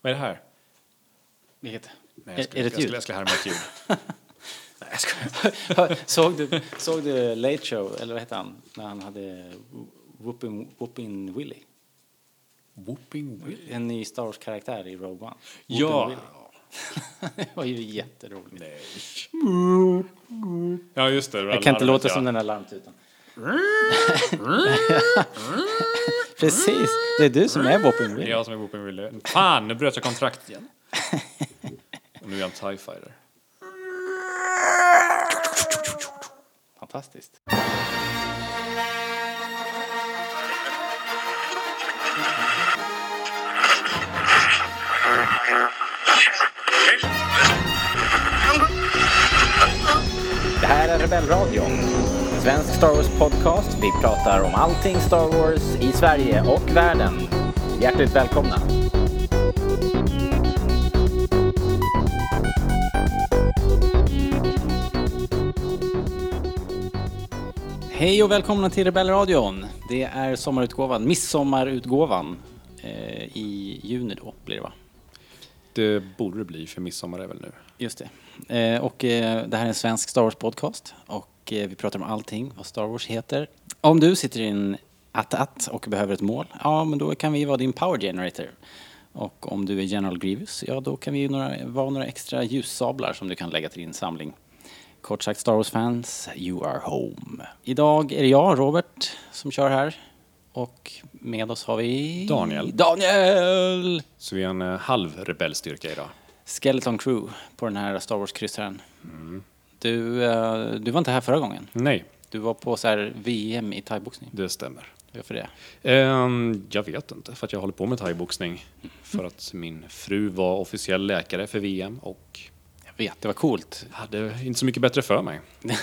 Vad är det här? Vilket? Nej, jag ska, är det ett jag ljud? jag ska härma ett ljud. Nej, jag skojar. såg, du, såg du Late Show, eller vad hette han, när han hade Whoopin, Whoopin Willy? Whooping Willy? En ny Star Wars-karaktär i Rogue One. Ja. Det var ju jätteroligt. Nej. Ja, just det. Jag kan inte låta som den där larmtutan. Precis, det är du som är Whoopin Det är Willy. jag som är Whooping Willy. Fan, nu bröt jag kontrakt igen. Och nu är jag en TIE fighter. Fantastiskt. Det här är Rebellradion. Svensk Star Wars podcast. Vi pratar om allting Star Wars i Sverige och världen. Hjärtligt välkomna. Hej och välkomna till Rebellradion. Det är sommarutgåvan, midsommarutgåvan. Eh, I juni då blir det va? Det borde det bli, för midsommar är väl nu. Just det. Eh, och eh, det här är en svensk Star Wars podcast och vi pratar om allting vad Star Wars heter. Om du sitter i en att-att och behöver ett mål, ja men då kan vi vara din power generator. Och om du är General Grievous, ja då kan vi några, vara några extra ljussablar som du kan lägga till din samling. Kort sagt Star Wars-fans, you are home. Idag är det jag, Robert, som kör här. Och med oss har vi... Daniel. Daniel! Så vi är en eh, halv rebellstyrka idag. Skeleton Crew på den här Star Wars-kryssaren. Du, eh, du var inte här förra gången. Nej, Du var på så här VM i thaiboxning. det stämmer. Varför det? Ehm, jag vet inte, för att jag håller på med thaiboxning. För att min fru var officiell läkare för VM och Jag vet, det var coolt. hade inte så mycket bättre för mig.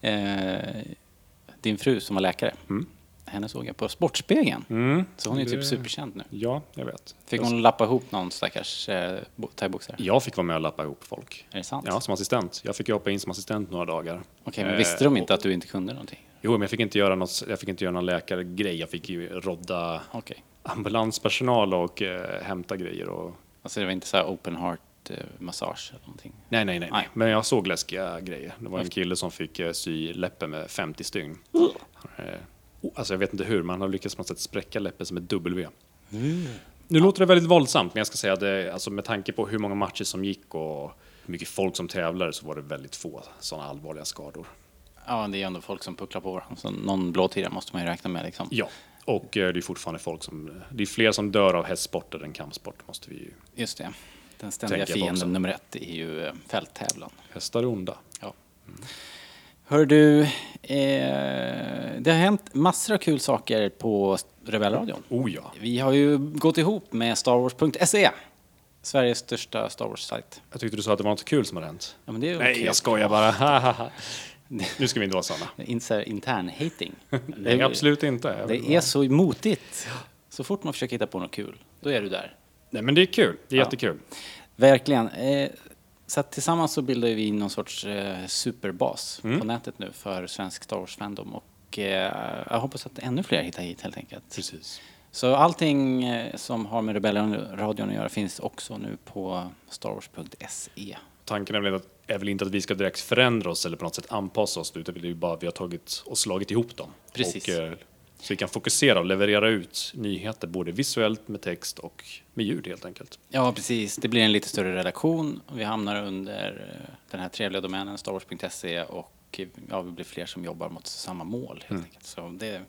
Eh, din fru som var läkare, Mm. Henne såg jag på Sportspegeln. Mm, Så hon är det- typ superkänd nu. Ja, jag vet. Fick Jag- hon lappa ihop någon stackars eh, bo- thaiboxare? Jag fick vara med och lappa ihop folk. Är det sant? Ja, som assistent. Jag fick ju hoppa in som assistent några dagar. Okej, men Eh, visste de inte och- att du inte kunde någonting? Jo, men jag fick inte göra något, jag fick inte göra någon läkargrej. Jag fick ju rodda Okej. ambulanspersonal och eh, hämta grejer och... Alltså det var inte så här open heart eh, massage eller någonting? Nej, nej, nej, Nej. Men jag såg läskiga grejer. Det var en kille som fick eh, sy läppen med 50 stygn. Eh, alltså jag vet inte hur, men han har lyckats på något sätt spräcka läppen som ett W. Nu låter det väldigt våldsamt, men jag ska säga att alltså med tanke på hur många matcher som gick och hur mycket folk som tävlade så var det väldigt få sådana allvarliga skador. Ja, det är ändå folk som pucklar på varandra. Så någon blåtira måste man ju räkna med liksom. Ja, och eh, det är fortfarande folk som... Det är fler som dör av hästsporter än kampsport, måste vi ju... Just det. Den ständiga fienden nummer ett är ju eh, fälttävlan. Hästar är onda. Ja. Hör du, eh, det har hänt massor av kul saker på Rebellradion. Oh ja. Vi har ju gått ihop med StarWars.se, Sveriges största Star Wars-sajt. Jag tyckte du sa att det var något kul som hade hänt. Ja, men det är Nej, okej. jag skojar bara. nu ska vi inte vara sådana. Inte intern-hating. Nej, absolut inte. Det är så motigt. Så fort man försöker hitta på något kul, då är du där. Nej, men det är kul. Det är Ja. jättekul. Verkligen. Eh, så tillsammans så bildar vi någon sorts eh, superbas Mm. på nätet nu för svensk Star Wars-fandom. Och eh, jag hoppas att ännu fler hittar hit helt enkelt. Precis. Så allting eh, som har med Rebellion-radion att göra finns också nu på starwars.se. Tanken är väl, att, är väl inte att vi ska direkt förändra oss eller på något sätt anpassa oss, utan det är bara att vi har tagit och slagit ihop dem. Precis. Och, eh, så vi kan fokusera och leverera ut nyheter både visuellt med text och med ljud helt enkelt. Ja, precis. Det blir en lite större redaktion. Vi hamnar under eh, den här trevliga domänen starwars.se och eh, ja, vi blir fler som jobbar mot samma mål helt enkelt. Så det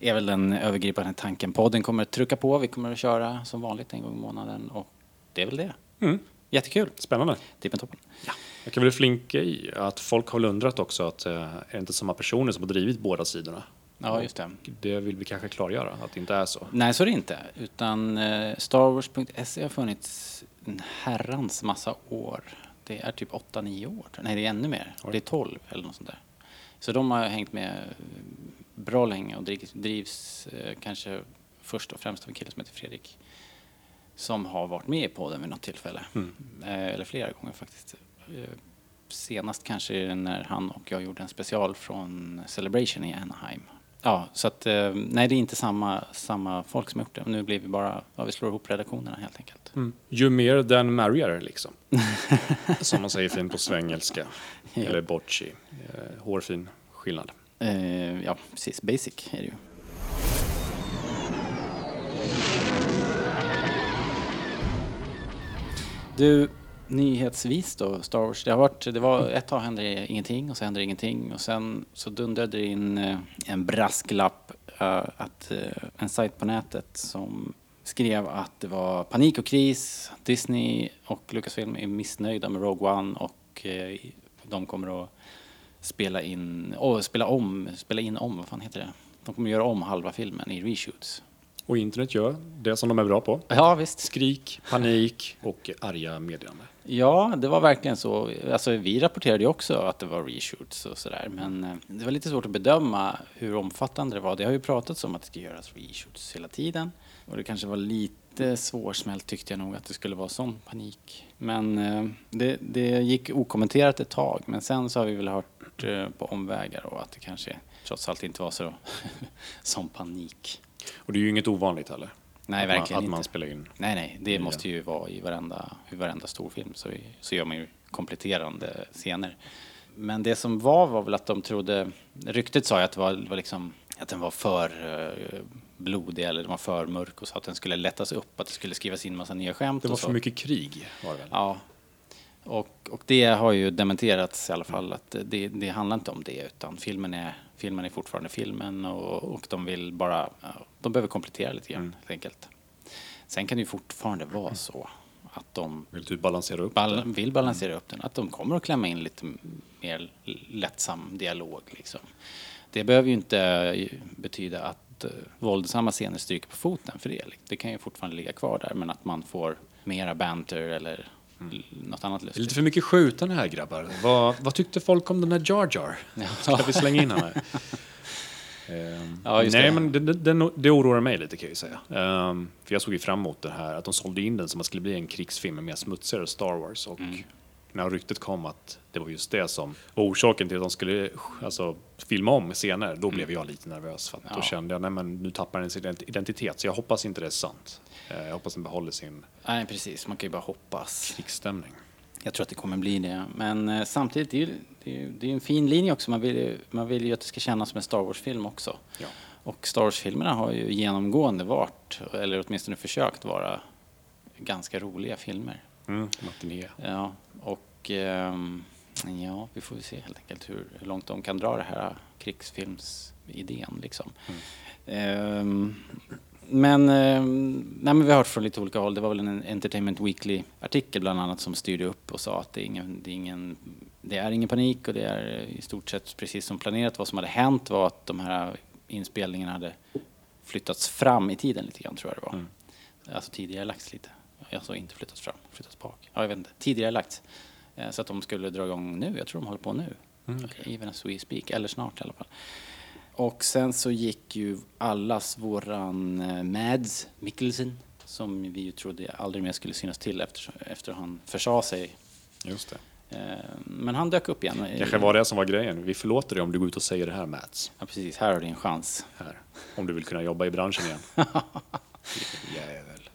är väl den övergripande tanken. Podden kommer att trycka på. Vi kommer att köra som vanligt en gång i månaden och det är väl det. Mm. Jättekul. Spännande. Tippen toppen. Ja. Jag kan väl flinka i att folk har undrat också att eh, är det inte samma personer som har drivit båda sidorna? Ja, just det. Det vill vi kanske klargöra, att det inte är så. Nej, så är det inte. Utan eh, starwars.se har funnits en herrans massa år. Det är typ 8-9 år. Nej, det är ännu mer. Det är 12 eller något sånt där. Så de har hängt med eh, bra länge och drivs, drivs eh, kanske först och främst av en kille som heter Fredrik. Som har varit med i podden vid något tillfälle. Mm. Eller flera gånger faktiskt. Senast kanske när han och jag gjorde en special från Celebration i Anaheim. Ja, så att eh, nej, det är inte samma, samma folk som har gjort det. Nu blir vi bara, ja, vi slår ihop redaktionerna helt enkelt. Ju mer den merrier liksom. Som man säger fint på svengelska. Ja. Eller bocci. Eh, hårfin skillnad. Eh, ja, precis. Basic är det ju. Du, nyhetsvis då, Star Wars. Det, har varit, det var ett tag hände det ingenting och så hände det ingenting och sen så dundrade det in eh, en brasklapp eh, att eh, en sajt på nätet som skrev att det var panik och kris. Disney och Lucasfilm är missnöjda med Rogue One och de kommer att spela in, oh, spela om, spela in om, vad fan heter det? De kommer göra om halva filmen i reshoots. Och internet gör det som de är bra på. Ja, visst. Skrik, panik och arga meddelanden. Ja, det var verkligen så. Alltså, vi rapporterade ju också att det var reshoots och sådär, men eh, det var lite svårt att bedöma hur omfattande det var. Det har ju pratats om att det ska göras reshoots hela tiden och det kanske var lite svårsmält tyckte jag nog att det skulle vara sån panik. Men eh, det, det gick okommenterat ett tag, men sen så har vi väl hört eh, på omvägar och att det kanske trots allt inte var så sån panik. Och det är ju inget ovanligt heller. Nej, att man, verkligen Att man inte. spelar in. Nej, nej, det måste ju vara i varenda, i varenda storfilm så, så gör man ju kompletterande scener. Men det som var var väl att de trodde, ryktet sa ju att det var, var liksom, att den var för eh, blodig eller den var för mörk och så att den skulle lättas upp, att det skulle skrivas in massa nya skämt Det var för mycket krig var det väl? Ja. Och, och det har ju dementerats i alla fall att det, det handlar inte om det utan filmen är, filmen är fortfarande filmen och, och de vill bara, de behöver komplettera lite grann helt enkelt. Sen kan det ju fortfarande vara så att de Vill du balansera upp bal- det? vill balansera upp den, att de kommer att klämma in lite mer lättsam dialog liksom. Det behöver ju inte eh, betyda att uh, våldsamma scener stryker på foten för det. Det kan ju fortfarande ligga kvar där men att man får mera banter eller något annat lustigt. lite för mycket skjutande här grabbar. Vad, vad tyckte folk om den där Jar Jar? Ska vi slänga in henne? Ehm, Ja, just nej, det. men det, det, det, oroar mig lite kan jag säga. Ehm, för jag såg ju fram emot det här, att de sålde in den som att det skulle bli en krigsfilm med mer smutsigare Star Wars. Och Mm. när ryktet kom att det var just det som var orsaken till att de skulle alltså, filma om scener, då blev jag lite nervös. För att Då Mm. Ja. kände jag, nej men nu tappar den sin ident- identitet. Så jag hoppas inte det är sant. Eh, jag hoppas den behåller sin Nej, precis. Man kan ju bara hoppas. krigsstämning. Jag tror att det kommer bli det. Men eh, samtidigt, det är ju det är, ju- det är en fin linje också. Man vill, ju, man vill ju att det ska kännas som en Star Wars-film också. Ja. Och Star Wars-filmerna har ju genomgående varit, eller åtminstone försökt vara, ganska roliga filmer. Mm, matiné. Ja, och ehm, ja, vi får se helt enkelt hur, hur långt de kan dra det här krigsfilmsidén liksom. Ehm, men, ehm, nej, men vi har hört från lite olika håll. Det var väl en Entertainment Weekly-artikel bland annat som styrde upp och sa att det är, ingen, det, är ingen, det är ingen panik och det är i stort sett precis som planerat. Vad som hade hänt var att de här inspelningarna hade flyttats fram i tiden lite grann tror jag det var. Alltså tidigare lagts lite. Alltså inte flyttats fram, flyttats bak. Ja, jag vet inte. Tidigare lagts. Eh, Så att de skulle dra igång nu. Jag tror de håller på nu. Even as we speak. Eller snart i alla fall. Och sen så gick ju allas våran eh, Mads Mikkelsen som vi ju trodde aldrig mer skulle synas till efter, efter han försade sig. Just det. Eh, Men han dök upp igen. Kanske var det som var grejen. Vi förlåter dig om du går ut och säger det här Mats. Ja, precis. Här har du din chans. Här. Om du vill kunna jobba i branschen igen. Jävel.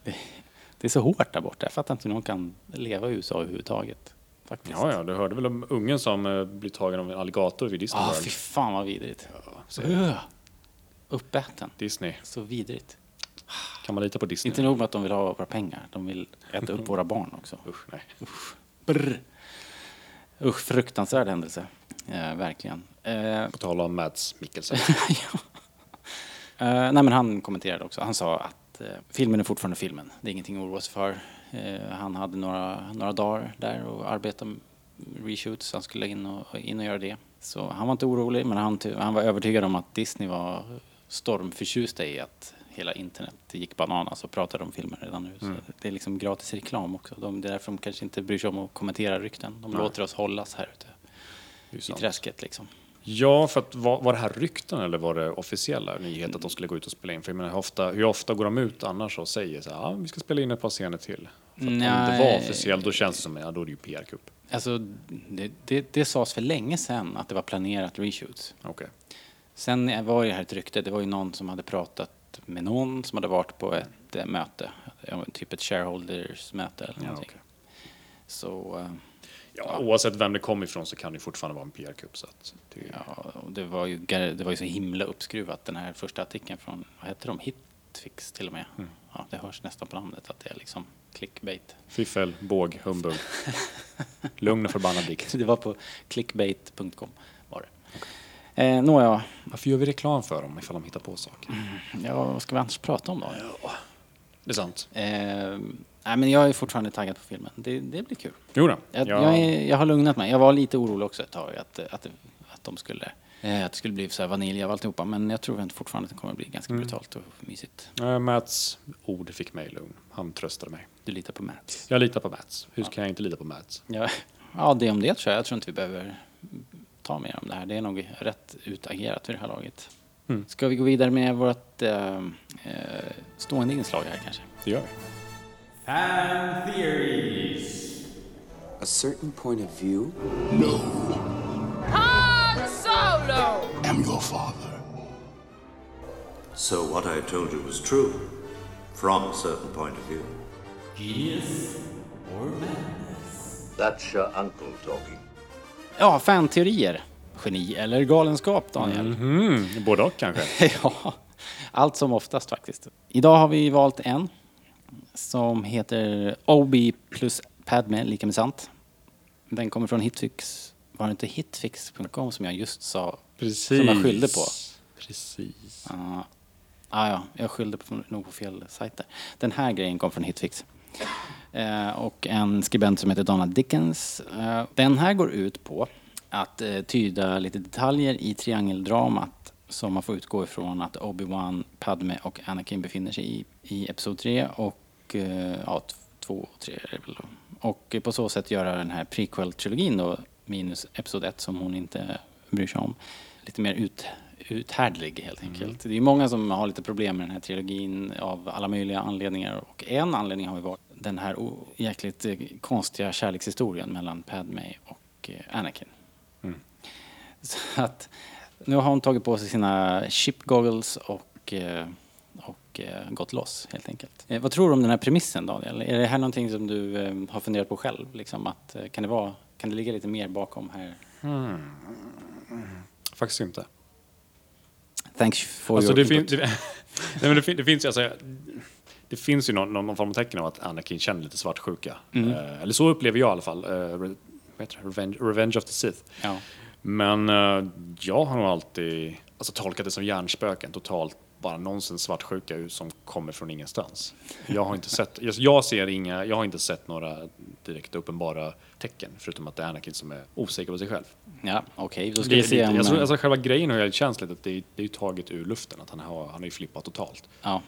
Det är så hårt där borta. Jag fattar inte hur någon kan leva i USA överhuvudtaget. Faktiskt. Ja, ja, du hörde väl om ungen som eh, blir tagen av en alligator vid Disney Ah, World? fy fan vad vidrigt. Ja, så Öh. Uppäten. Disney. Så vidrigt. Kan man lita på Disney? Inte nog med att de vill ha våra pengar, de vill äta upp våra barn också. Usch, nej. Brr. Usch, fruktansvärd händelse. Eh, verkligen. Eh, På tal om Mads Mikkelsen. ja. eh, nej, men han kommenterade också. Han sa att eh, filmen är fortfarande filmen. Det är ingenting att oroa sig för. Eh, han hade några, några dagar där och arbetade med reshoots. Han skulle in och, in och göra det. Så han var inte orolig, men han, han var övertygad om att Disney var stormförtjusta i att hela internet gick bananas och pratade om filmen redan nu. Så det är liksom gratis reklam också. De, det är därför de kanske inte bryr sig om att kommentera rykten. De Nej. låter oss hållas här ute i sant. träsket liksom. Ja, för att var, var det här rykten eller var det officiella nyheter att de skulle gå ut och spela in? För jag menar, hur ofta, hur ofta går de ut annars och säger så här, ja, vi ska spela in ett par scener till? Att om det Nej. var officiellt, då känns det som, ja, då är det ju PR-kupp. Alltså, det, det, det sades för länge sedan att det var planerat reshoots. Okej. Sen var ju det här ett rykte, det var ju någon som hade pratat med någon som hade varit på ett eh, möte, ja, typ ett shareholders-möte eller Ja, någonting. okej. Så, eh, Ja, oavsett vem det kommer ifrån så kan det fortfarande vara en PR-kupp. Det, ja, det var ju det var ju så himla uppskruvat den här första artikeln från, vad heter de, Hitfix till och med. Mm. Ja, det hörs nästan på namnet att det är liksom clickbait. Fiffel, båg, humbug. Lugn och förbannad dikt. Det var på clickbait.com var det. Eh, Nåja, Varför gör vi reklam för dem ifall de hittar på saker? ja, vad ska vi annars prata om då? Det är sant. Eh, nej, men jag är fortfarande taggad på filmen. Det, det blir kul. Jo då. Jag, Ja. jag, är, jag har lugnat mig. Jag var lite orolig också ett tag att, att, att de skulle eh, att det skulle bli så här vanilj av alltihopa. Men jag tror fortfarande att det kommer bli ganska Mm. brutalt och mysigt. Eh, Mats ord fick mig lugn. Han tröstade mig. Du litar på Mats? Jag litar på Mats. Hur ska jag inte lita på Mats? Ja, ja, det om det tror jag. Jag tror inte vi behöver ta mer om det här. Det är nog rätt utagerat vid det här laget. Mm. Ska vi gå vidare med vårt eh, eh, stående inslag här kanske? Det gör vi. Fan theories. A certain point of view? Solo! Am your father. So what I told you was true, from a certain point of view. Genius or madness? That's your uncle talking. Ja, fanteorier. Geni eller galenskap, Daniel? Mm, både och kanske. ja, allt som oftast faktiskt. Idag har vi valt en som heter Obi plus Padme lika med sant. Den kommer från Hitfix. Var det inte hitfix.com som jag just sa? Precis. Som jag skyllde på. Precis. Ja, ah, ja, jag skyllde på, nog på fel sajt där. Den här grejen kom från Hitfix. Eh, och en skribent som heter Donna Dickens. Eh, den här går ut på att eh, tyda lite detaljer i triangeldramat som man får utgå ifrån att Obi-Wan, Padme och Anakin befinner sig i, i Episod 3 och ja, t- två och tre är det väl då. Och på så sätt göra den här prequel-trilogin då, minus Episod 1 som hon inte bryr sig om, lite mer ut, uthärdlig helt enkelt. Det är många som har lite problem med den här trilogin av alla möjliga anledningar och en anledning har ju varit den här jäkligt eh, konstiga kärlekshistorien mellan Padme och eh, Anakin. Så att nu har hon tagit på sig sina chip goggles och, eh, och gått loss helt enkelt. Vad tror du om den här premissen Daniel? Är det här någonting som du har funderat på själv? Liksom att, kan, det vara, kan det ligga lite mer bakom här? Faktiskt inte. Thanks for Alltså, your det, fin- det, nej, men det, fin- det finns alltså, det finns ju någon, någon, form av tecken av att Anakin känner lite svartsjuka. Eh, eller så upplever jag i alla fall. Eh, re? Revenge, Revenge of the Sith. Ja. Men eh, jag har nog alltid alltså, tolkat det som hjärnspöken, totalt bara nonsens svartsjuka som kommer från ingenstans. Jag har inte sett, jag, ser inga, jag har inte sett några direkt uppenbara tecken, förutom att det är Anakin som är osäker på sig själv. Ja, okej. Då ska vi se om... eh, alltså, själva grejen har jag känsligt att det, det är taget ur luften, att han har, han har ju flippat totalt. ja.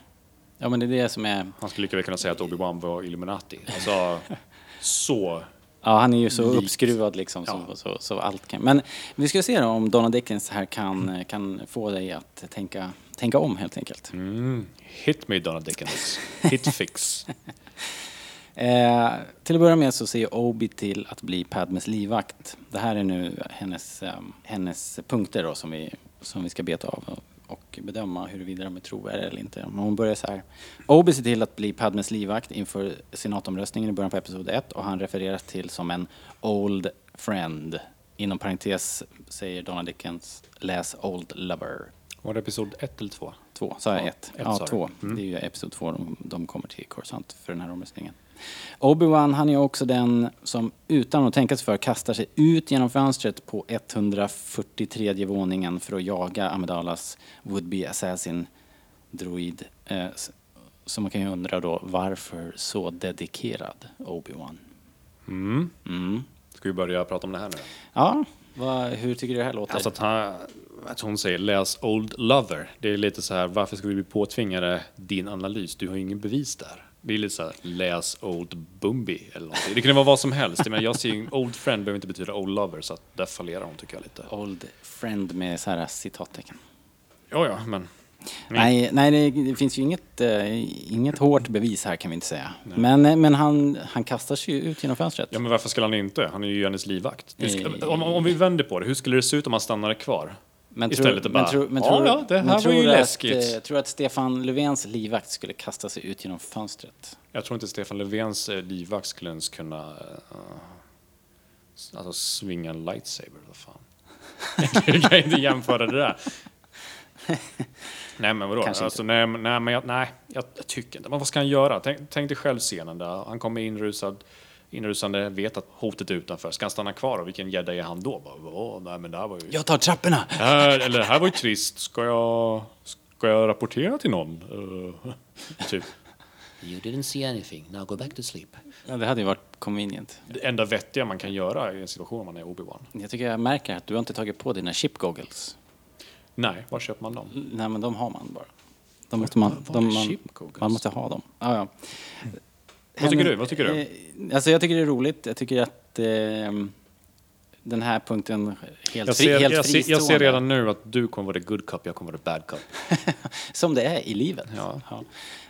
ja, men det är det som är... Han skulle lika väl kunna säga att Obi-Wan var Illuminati. Alltså, så... Ja, han är ju så uppskruvad liksom, så, Ja. så, så allt kan... Men vi ska se då om Donna Dickens här kan, kan få dig att tänka, tänka om helt enkelt. Mm, hit me Donna Dickens. Hit fix. Eh, till att börja med så ser Obi till att bli Padmes livvakt. Det här är nu hennes, eh, hennes punkter då som vi, som vi ska beta av och, och bedöma huruvida de är trovärdiga eller inte. Men hon börjar så här. Obi ser till att bli Padmes livvakt inför senatomröstningen i början på episod 1 och han refereras till som en old friend. Inom parentes säger Donna Dickens, läs old lover. Var det episod ett eller två? Två, sa jag Ja, ett? ett ja, sa du. två. Mm. Det är ju episod två de, de kommer till Coruscant för den här omröstningen. Obi-Wan, han är också den som utan att tänka sig för kastar sig ut genom fönstret på 143 våningen för att jaga Amidalas would-be assassin droid. Eh, så man kan ju undra då, varför så dedikerad Obi-Wan? Mm. Mm. Ska vi börja prata om det här nu? Ja, vad, hur tycker du det här låter? Alltså att, han, att hon säger läs Old Lover. Det är lite så här, varför ska vi bli påtvingade din analys? Du har ju ingen bevis där. Det är lite så här, läs Old Bumby eller någonting. Det kan vara vad som helst. Menar, jag ser ju, Old Friend behöver inte betyda Old Lover, så att där fallerar hon tycker jag lite. Old friend med så här citattecken. Ja, ja, men... Nej, nej det, det finns ju inget, eh, inget hårt bevis här kan vi inte säga. Men, eh, men han, han kastar sig ju ut genom fönstret. Ja, men varför skulle han inte? Han är ju hennes livvakt. Hur sk- Eh. om, om vi vänder på det, hur skulle det se ut om han stannade kvar? Men Istället tror, bara, men tror, men "Ja, tror, ja, det här var ju läskigt." Att, eh, tror att Stefan Löfvens livvakt skulle kasta sig ut genom fönstret? Jag tror inte Stefan Löfvens eh, livvakt skulle ens kunna uh, alltså svinga en lightsaber. Vad fan. Jag kan inte jämföra det där. Nej men vadå? Kanske Alltså, nej, nej, men jag, nej, jag, jag tycker inte. Men vad ska han göra? Tänk, tänk dig själv scenen där. Han kommer inrusad, inrusande, vet att hotet är utanför. Ska han stanna kvar och vilken gädda är han då? Bara, Åh, nej men det här var ju... Jag tar trapporna! Det här, eller det här var ju trist. Ska jag, ska jag rapportera till någon? Uh, typ. You didn't see anything. Now go back to sleep. Ja, det hade ju varit convenient. Det enda vettiga man kan göra i en situation om man är Obi-Wan. Jag tycker jag märker att du har inte tagit på dina chip goggles. Nej, var köper man dem? Nej, men de har man bara. De måste man, de, man, man måste ha dem. Ja, ja. Vad tycker du? Vad tycker du? Eh, Alltså jag tycker det är roligt. Jag tycker att eh, den här punkten helt, Jag fri, ser, helt jag, ser, jag ser redan nu att du kommer vara the good cop, jag kommer vara the bad cop. Som det är i livet. Ja.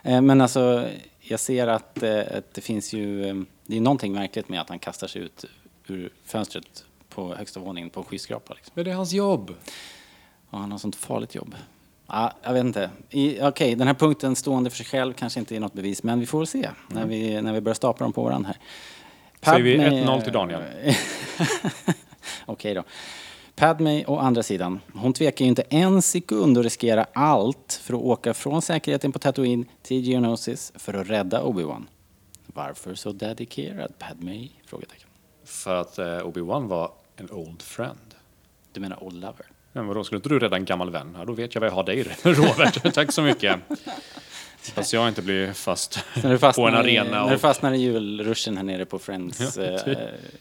Eh, Men alltså, jag ser att, eh, att det finns ju... eh, Det är någonting märkligt med att han kastar sig ut ur fönstret på högsta våningen på en skyskrapa. Liksom. Men det är hans jobb. Och han har sånt farligt jobb. Ja, jag vet inte. Okej, den här punkten stående för sig själv kanske inte är något bevis, men vi får väl se när, vi, när vi börjar stapla dem på varandra här. Säger vi Padme- 1-0 till Daniel? Okej då. Padme å andra sidan, hon tvekar ju inte en sekund att riskera allt för att åka från säkerheten på Tatooine till Geonosis för att rädda Obi-Wan. Varför så dedikerad, Padme? Frågetecken. För att eh, Obi-Wan var en old friend. Du menar Old Lover? Men vadå, skulle inte du rädda en gammal vän? Ja, då vet jag vad jag har dig Robert. Tack så mycket. Fast jag inte blir fast på en i, arena. när du fastnar i julruschen här nere på Friends Ja, eh, typ.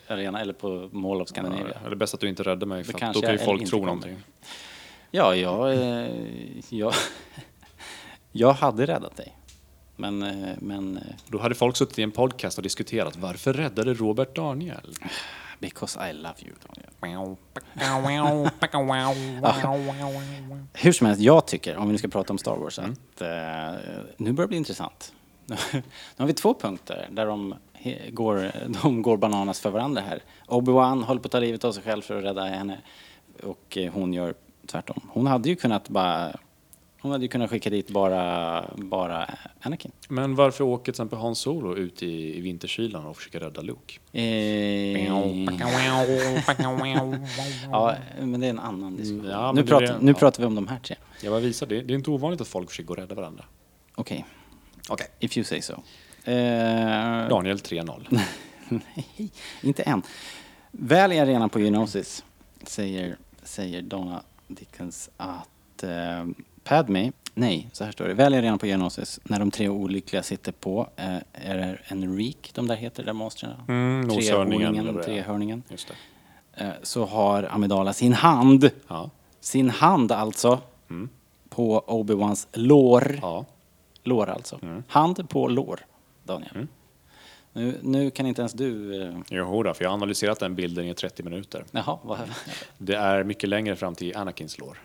arena eller på Mall of Scandinavia. ja, det är bäst att du inte räddar mig, för då kan ju folk tro någonting. Ja, jag, eh, jag, jag hade räddat dig. Men, eh, men eh, Då hade folk suttit i en podcast och diskuterat varför räddade Robert Daniel? Because I love you. Daniel. Hur som helst, jag tycker, om vi nu ska prata om Star Wars, Mm. att eh, nu börjar det bli intressant. nu har vi två punkter där de går, de går bananas för varandra här. Obi-Wan håller på att ta livet av sig själv för att rädda henne och eh, hon gör tvärtom. Hon hade ju kunnat bara hon hade ju kunnat skicka dit bara, bara Anakin. Men varför åker till exempel Han Solo ut i, i vinterkylan och försöker rädda Luke? Eh, ja, men det är en annan diskussion. ja, nu pratar, det- nu ja. pratar vi om de här tre. Jag bara visar det. Det är inte ovanligt att folk försöker gå och rädda varandra. Okej, Okej. if you say so. Eh, Daniel 3-0. Nej, inte än. Väl i arenan på Geonosis säger, säger Donna Dickens att eh, Padme, nej, så här står det. Väl i arenan på Geonosis, när de tre olyckliga sitter på, eh, är det en reek, de där heter, de där monstren? Mm, Trehörningen, trehörningen. Just det. Eh, så har Amidala sin hand, Ja. sin hand alltså, på Obi-Wans lår. ja. Lår alltså. Mm. Hand på lår, Daniel. Nu, nu kan inte ens du... Eh, Jo, då, för jag har analyserat den bilden i 30 minuter. jaha, vad, Det är mycket längre fram till Anakins lår.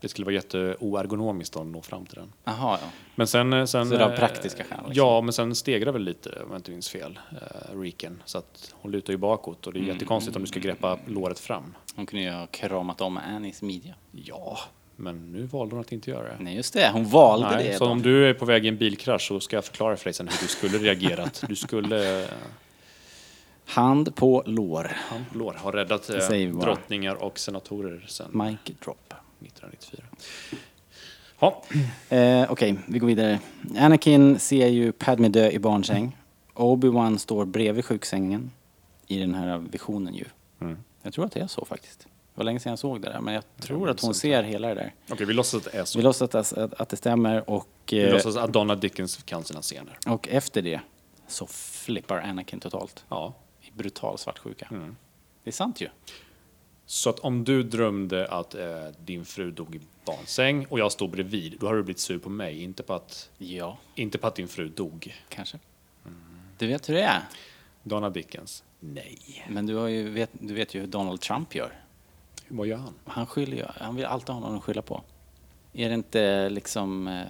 Det skulle vara jätteoergonomiskt att nå fram till den. jaha, ja. Men sen... eh, sen Så det är av eh, praktiska skäl, liksom? Ja, men sen stegrar väl lite, om jag inte minns fel, uh, Reeken. Så att hon lutar ju bakåt och det är Mm. jättekonstigt om du ska greppa låret fram. Hon kunde ju ha kramat om Annies midja. Ja, men nu valde hon att inte göra det. Nej, just det. Hon valde Nej, det. så då. om du är på väg i en bilkrasch så ska jag förklara för dig sen hur du skulle reagerat. Du skulle... eh, Hand på lår. Han lår har räddat eh, drottningar och senatorer sedan Mic drop. 1994. Ja, Eh, Okej, vi går vidare. Anakin ser ju Padme dö i barnsäng. Obi-Wan står bredvid sjuksängen i den här visionen ju. Mm. Jag tror att det är så faktiskt. Det var länge sedan jag såg det där, men jag tror att hon ser hela det där. okej, vi låtsas att det är så. Vi låtsas att, att, att det stämmer och, Vi eh, låtsas att Donna Dickens kan sina scener. och efter det så flippar Anakin totalt. Ja. I brutal svartsjuka. Mm. Det är sant ju. Så att om du drömde att eh, din fru dog i barnsäng och jag stod bredvid, då har du blivit sur på mig, inte på att, Ja, inte på att din fru dog. kanske. Du vet hur det är. Donna Dickens? Nej. Men du, har ju, vet, du vet ju hur Donald Trump gör. Vad gör han? Han, skyller ju, han vill alltid ha någon att skylla på. Är det inte liksom eh,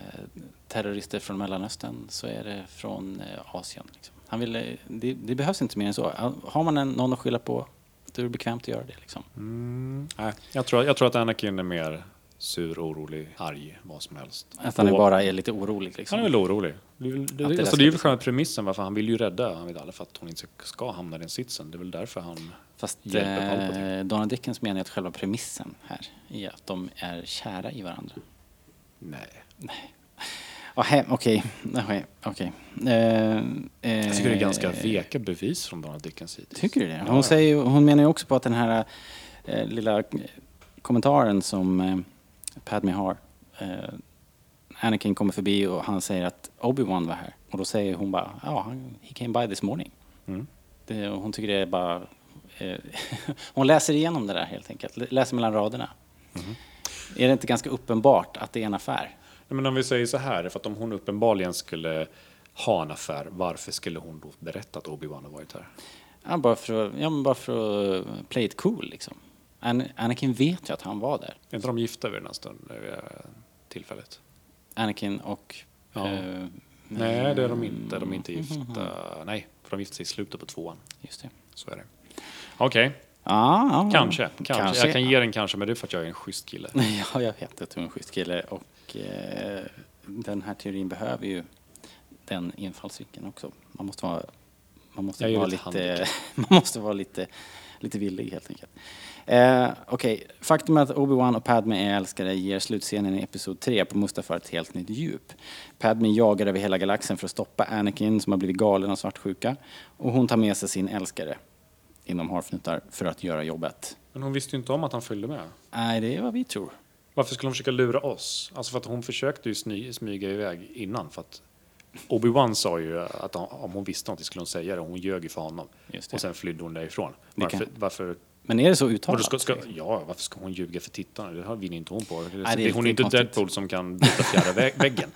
terrorister från Mellanöstern så är det från eh, Asien. Liksom. Han vill, eh, det, det behövs inte mer än så. Har man en, någon att skylla på då är det bekvämt att göra det liksom. Nej, jag tror, jag tror att Anakin är mer sur, orolig, arg, vad som helst. Att han är bara är lite orolig liksom. Han är väl orolig. Det, är väl- det, det alltså, det är ju bli själva premissen varför han vill ju rädda Amidala för att hon inte ska hamna i den sitsen. Det är väl därför han Fast hjälper eh, Donald Dickens menar att själva premissen här är att de är kära i varandra. Nej. He- Okej, okej, okej. Eh, Jag tycker det är ganska eh, veka bevis från Donald Dickens sida. Tycker du det? Hon, säger, ju- hon menar ju också på att den här eh, lilla kommentaren som eh, Padme har. Eh, Anakin kommer förbi och han säger att Obi-Wan var här. Och då säger hon bara, ja, han he came by this morning. Mm. Det, och hon tycker det är bara... Eh, hon läser igenom det där helt enkelt, läser mellan raderna. Mm-hmm. Är det inte ganska uppenbart att det är en affär? Men om vi säger så här, för att om hon uppenbarligen skulle ha en affär, varför skulle hon då berätta att Obi-Wan har varit här? Ja, bara för att, ja, men bara för att play it cool liksom. An Anakin vet ju att han var där. Är inte de gifta vid den här stunden, vid det här tillfället? Anakin och... Ja. eh, Nej, det är de inte. De är inte Mm. gifta. Nej, för de gifte sig i slutet på tvåan. Just det. Så är det. Okej, Ja, ja, kanske, kanske. kanske. Jag kan ge den kanske, men det är för att jag är en schysst kille. Ja, jag vet att du är en schysst kille och eh, den här teorin behöver ju den infallsvinkeln också. Man måste vara, man måste vara lite lite, man måste vara lite, lite villig helt enkelt. Eh, Okej, faktum är att Obi-Wan och Padme är älskare ger slutscenen i Episod 3 på Mustafar ett helt nytt djup. Padme jagar över hela galaxen för att stoppa Anakin som har blivit galen av svartsjuka och hon tar med sig sin älskare inom harfnutar för att göra jobbet. Men hon visste ju inte om att han följde med. Nej, det är vad vi tror. Varför skulle hon försöka lura oss? Alltså för att hon försökte ju sny, smyga iväg innan. För att Obi-Wan sa ju att om hon visste något skulle hon säga det. Hon ljög ju för honom. Och sen flydde hon därifrån. Varför, kan- varför, Men är det så uttalat? ska, ska, ja, varför ska hon ljuga för tittarna? Det har- vinner inte hon på. det är hon är inte konstigt. Deadpool som kan bryta fjärde vä- väggen.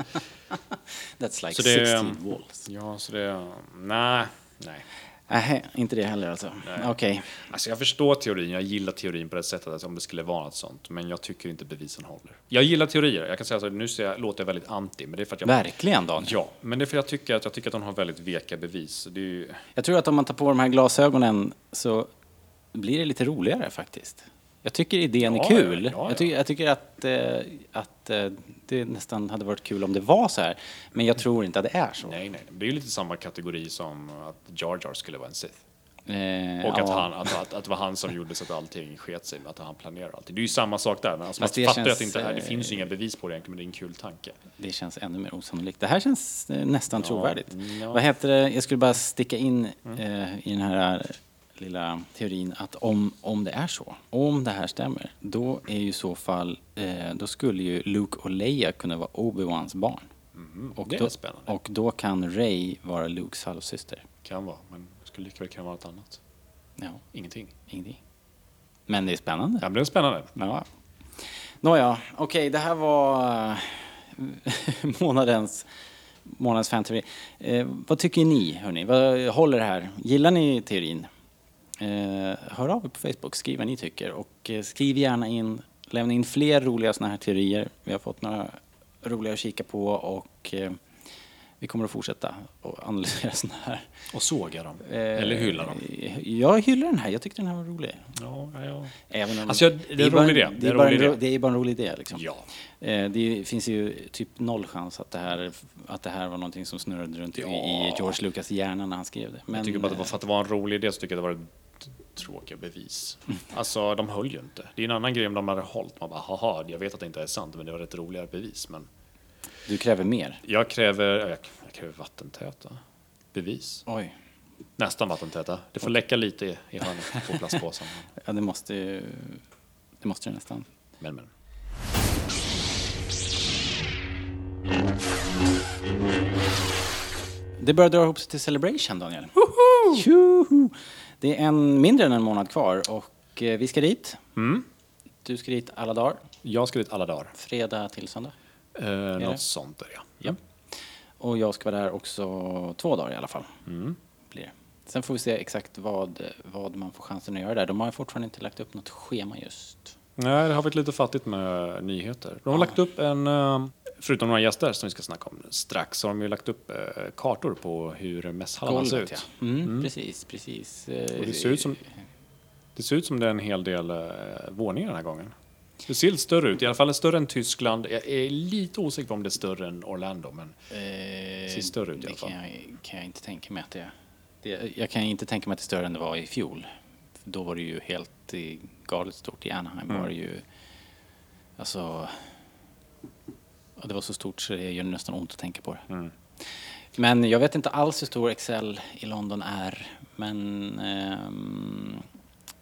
That's like Så det är- 16 walls. Ja, så det... Nej, nej. Nej, inte det heller alltså. Okej. Alltså jag förstår teorin, jag gillar teorin på det sättet att om det skulle vara något sånt. Men jag tycker inte bevisen håller. Jag gillar teorier, jag kan säga så, nu ser jag, låter jag väldigt anti, men det är för att jag... Verkligen Daniel. Ja, men det är för jag tycker att jag tycker att de har väldigt veka bevis. Det är ju, Jag tror att om man tar på de här glasögonen så blir det lite roligare faktiskt. Jag tycker idén Ja, är kul. ja, ja, ja. Jag tycker, jag tycker att, eh, att eh, det nästan hade varit kul om det var så här. Men jag tror inte att det är så. nej, nej, det är ju lite samma kategori som att Jar Jar skulle vara en Sith. Eh, Och att, han, att, att, att det var han som gjorde så att allting sket sig, att han planerar allting. Det är ju samma sak där, men alltså man fattar känns, att det inte är, det eh, finns ju inga bevis på det egentligen, men det är en kul tanke. Det känns ännu mer osannolikt. Det här känns eh, nästan trovärdigt. mm. Mm. Vad heter det? Jag skulle bara sticka in eh, i den här lilla teorin att om, om det är så, om det här stämmer, då är ju så fall, eh, då skulle ju Luke och Leia kunna vara Obi-Wans barn. och, Mm, det är då, spännande. och då kan Rey vara Lukes halvsyster. Kan vara, men det skulle lika väl kunna vara något annat. Ja, Ingenting. ingenting. Men det är spännande. Ja, men det är spännande. Ja. Nåja, okej, det här var eh, månadens, månadens fanteori. Eh, vad tycker ni, hörni? Vad håller det här? Gillar ni teorin? Eh, hör av er på Facebook, skriv vad ni tycker. Och eh, skriv gärna in, lämna in fler roliga sådana här teorier. Vi har fått några roliga att kika på och eh, vi kommer att fortsätta att analysera sådana här. Och såga dem. Eh, Eller hylla dem. Jag hyllar den här, jag tyckte den här var rolig. Ja, ja, ja. Även om Alltså, jag- det är bara. Det är, en bara idé. det är bara en rolig idé. Liksom. Ja. Eh, Det finns ju typ noll chans att det här, att det här var någonting som snurrade runt i, i George Lucas hjärna när han skrev det. Men, Jag tycker bara att det var, för att det var en rolig idé så tycker jag det var tråkiga bevis. Alltså, de höll ju inte. Det är en annan grej om de hade hållit. Man bara, haha, jag vet att det inte är sant, men det var ett roligare bevis. Men du kräver mer. jag kräver, jag, jag kräver vattentäta bevis. Oj. Nästan vattentäta. Det får läcka lite i, i hörnet på plastpåsen. Ja, det måste ju... Det måste det nästan. Men, men. Det börjar dra ihop sig till Celebration, Daniel. Tjoho! Det är en mindre än en månad kvar och eh, vi ska dit. Mm. Du ska dit alla dagar, Jag ska dit alla dagar. fredag till söndag. Eh, det? något sånt är det, ja. Ja. Och jag ska vara där också två dagar i alla fall. Mm. Blir det. Sen får vi se exakt vad, vad man får chansen att göra där. De har fortfarande inte lagt upp något schema just. Nej, det har varit lite fattigt med nyheter. De har lagt upp en, eh, förutom några gäster som vi ska snacka om strax, så har de ju lagt upp eh, kartor på hur mässhallarna ser ut. ja. Mm, Precis, precis. Eh, Och det ser ut som- Det Det ser ut som det är en hel del eh, våningar den här gången. Det ser lite större ut, i alla fall större än Tyskland. Jag är lite osäker på om det är större än Orlando, men Eh, ser större ut i alla det kan fall. jag, kan jag inte tänka mig att det är. Det, jag kan inte tänka mig att det är större än det var i fjol. Då var det ju helt eh, galet stort. I Anaheim Mm. var det ju... Alltså... ja, Det var så stort så det gör nästan ont att tänka på det. Mm. Men jag vet inte alls hur stor Excel i London är. Men, ehm,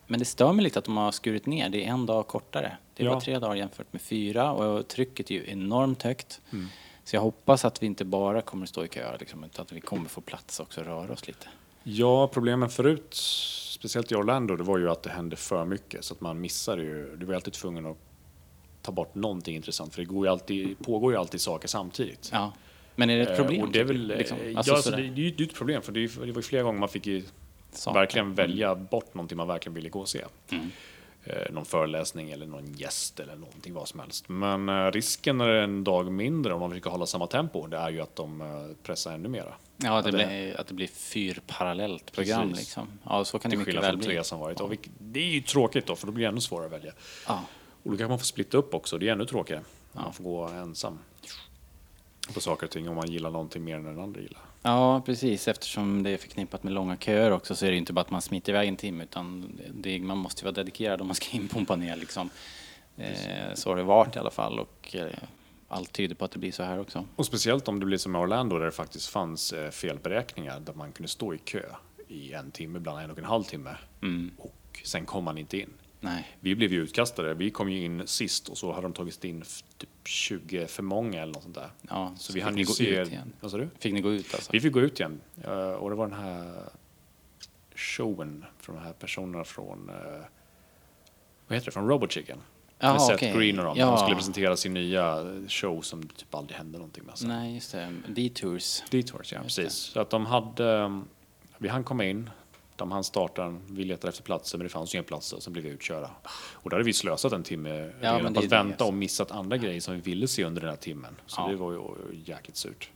men det stör mig lite att de har skurit ner. Det är en dag kortare. Det Ja. var tre dagar jämfört med fyra och trycket är ju enormt högt. Mm. Så jag hoppas att vi inte bara kommer stå i kö, liksom, utan att vi kommer få plats också och röra oss lite. Ja, problemen förut, speciellt i Orlando, det var ju att det hände för mycket så att man missade ju. Du var alltid tvungen att ta bort någonting intressant för det går ju alltid, pågår ju alltid saker samtidigt. Ja. Men är det ett Eh, problem? Och det är tycker väl, du? Liksom, eh, alltså ja, alltså, sådär. det, det är ju ett problem för det, är det var ju flera gånger man fick ju Saker. verkligen välja bort någonting man verkligen ville gå och se. Mm. Eh, någon föreläsning eller någon gäst eller någonting vad som helst. Men eh, risken är en dag mindre om de försöker hålla samma tempo, det är ju att de pressar ännu mera. Ja, det det- blir, att det blir fyrparallellt program liksom. Ja, så kan det Till mycket skillnad väl från bli. tre som varit. Och vilk- det är ju tråkigt då, för då blir det ännu svårare att välja. Ja. Och då kan man få splitta upp också, det är ännu tråkigare. Man får gå ensam på saker och ting om man gillar någonting mer än den andra gillar. ja, precis. Eftersom det är förknippat med långa köer också så är det inte bara att man smiter iväg en timme utan det, man måste ju vara dedikerad om man ska in på en panel liksom. Eh, så har det varit i alla fall och eh, allt tyder på att det blir så här också. Och speciellt om det blir som i Orlando där det faktiskt fanns eh, felberäkningar där man kunde stå i kö i en timme, ibland en och en halv timme. Mm. Och sen kom man inte in. Nej. Vi blev ju utkastade. Vi kom ju in sist och så hade de tagit in typ 20 för många eller något sånt där. Ja, Så så vi hann gå ut igen? Vad sa du? Fick ni gå ut alltså? Vi fick gå ut igen. Eh, och det var den här showen från de här personerna från... eh, vad heter det? Från Robot Chicken. Jaha, med Seth okej. Green och dem. Ja. De skulle presentera sin nya show som typ aldrig hände någonting med. Så. Nej, just det. Detours. Detours, ja Just precis. Så att de hade... um, Vi hann komma in. De hann starta, vi letade efter platser men det fanns ju inga platser och sen blev vi utkörda. Och där hade vi slösat en timme redan men på att vänta och missat andra grejer som vi ville se under den här timmen. Så Ja. det var ju jäkligt surt.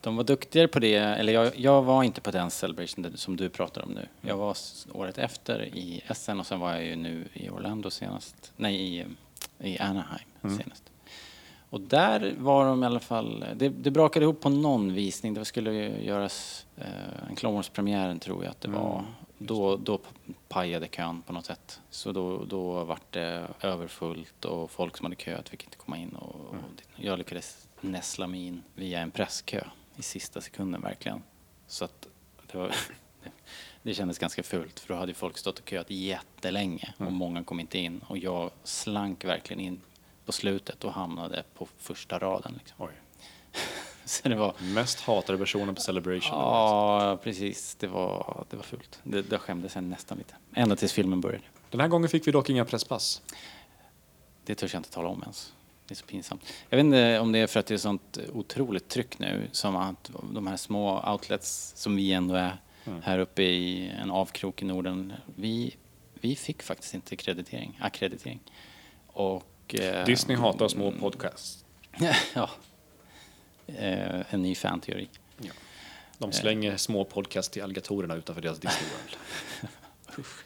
De var duktigare på det, eller jag, jag var inte på den celebration som du pratar om nu. Jag var året efter i Essen och sen var jag ju nu i Orlando senast. Nej, i, i Anaheim senast. Och där var de i alla fall, det, det brakade ihop på någon visning. Det skulle ju göras eh, en Clone Wars-premiären tror jag att det var. Då, då pajade kön på något sätt. Så då, då vart det överfullt och folk som hade köat fick inte komma in. Och, och jag lyckades näsla mig in via en presskö i sista sekunden verkligen. Så att det, var, det kändes ganska fult för då hade folk stått och köat jättelänge och många kom inte in. Och jag slank verkligen in på slutet och hamnade på första raden. Liksom. Så det var... Mest hatade personen på Celebration. Ja, precis. Det var, det var fult. Det, det skämdes jag nästan lite. Ända tills filmen började. Den här gången fick vi dock inga presspass. Det törs jag inte tala om ens. Det är så pinsamt. Jag vet inte om det är för att det är sånt otroligt tryck nu som att de här små outlets som vi ändå är här uppe i en avkrok i Norden. Vi, vi fick faktiskt inte kreditering, akkreditering. Och, eh, Disney hatar små podcasts. ja. Eh, en ny fanteori. De slänger små podcast till alligatorerna utanför deras Disney World.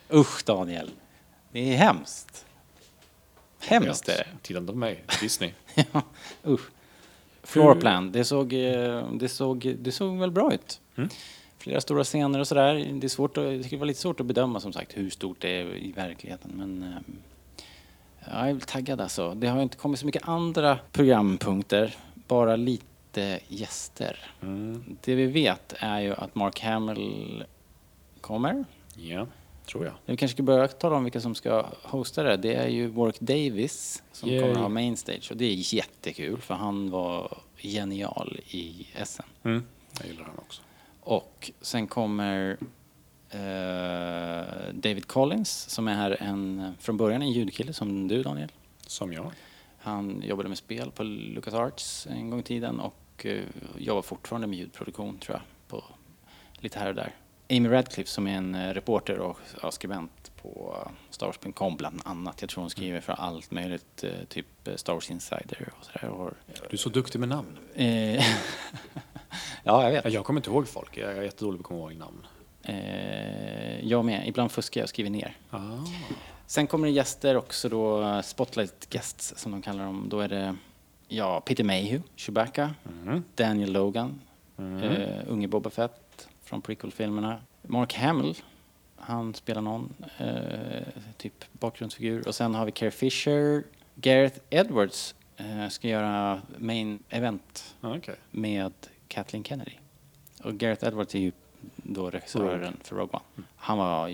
Usch Daniel. Det är hemskt. Hemskt är det. På mig, Disney. Ja, usch. Floorplan, det såg, eh, det, såg, det såg väl bra ut. Flera stora scener och sådär. Det, är svårt att, det skulle vara lite svårt att bedöma som sagt hur stort det är i verkligheten. Men eh, jag är väl taggad alltså. Det har inte kommit så mycket andra programpunkter. Bara lite gäster. Det vi vet är ju att Mark Hamill kommer. Ja, tror jag. Vi kanske ska börja tala om vilka som ska hosta det. Det är ju Warwick Davis som Yay. kommer att ha mainstage och det är jättekul för han var genial i Essen. Mm. Jag gillar han också. Och sen kommer eh, David Collins som är en, från början en ljudkille som du Daniel. Som jag. Han jobbade med spel på LucasArts en gång i tiden och eh, jobbar fortfarande med ljudproduktion tror jag. På, lite här och där. Amy Radcliffe som är en eh, reporter och skribent på Star Wars.com bland annat. Jag tror hon skriver för allt möjligt, eh, typ Star Wars Insider och sådär. Du är så duktig med namn. ja, jag vet. Ja, Jag kommer inte ihåg folk, jag är jättedålig på att komma ihåg namn. Jag med. Ibland fuskar jag och skriver ner. Ah. Sen kommer det gäster också då, spotlight guests som de kallar dem. Då är det ja, Peter Mayhew, Chewbacca, Daniel Logan, eh, unge Boba Fett från prequel-filmerna. Mark Hamill, han spelar någon eh, typ bakgrundsfigur. Och sen har vi Carrie Fisher. Gareth Edwards eh, ska göra main event Ah, okej. med Kathleen Kennedy. Och Gareth Edwards är ju då regissören för Rogue One. Han var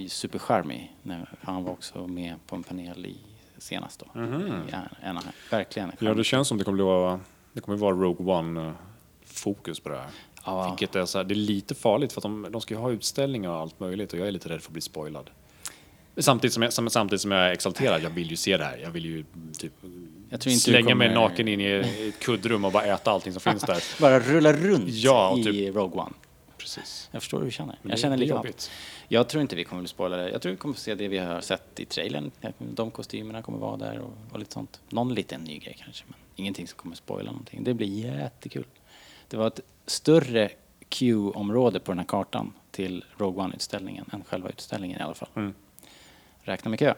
när- Han var också med på en panel i senast då. I Anaheim. Verkligen. Ja, det känns som det kommer vara, det kommer vara Rogue One-fokus på det här. Ja. Vilket är, så här, det är lite farligt för att de, de ska ju ha utställningar och allt möjligt och jag är lite rädd för att bli spoilad. Samtidigt som jag, sam- samtidigt som jag är exalterad, jag vill ju se det här. Jag vill ju typ slänga mig kommer- naken in i ett kuddrum och bara äta allting som finns där. Bara rulla runt Ja, och i typ- Rogue One. Precis. Jag förstår hur du känner. Jag känner likadant. Jag tror inte vi kommer bli spoilade. Jag tror vi kommer få se det vi har sett i trailern. De kostymerna kommer vara där och, och lite sånt. Någon liten ny grej kanske, men ingenting som kommer spoila någonting. Det blir jättekul. Det var ett större Q-område på den här kartan till Rogue One-utställningen än själva utställningen i alla fall. Mm. Räkna med kö.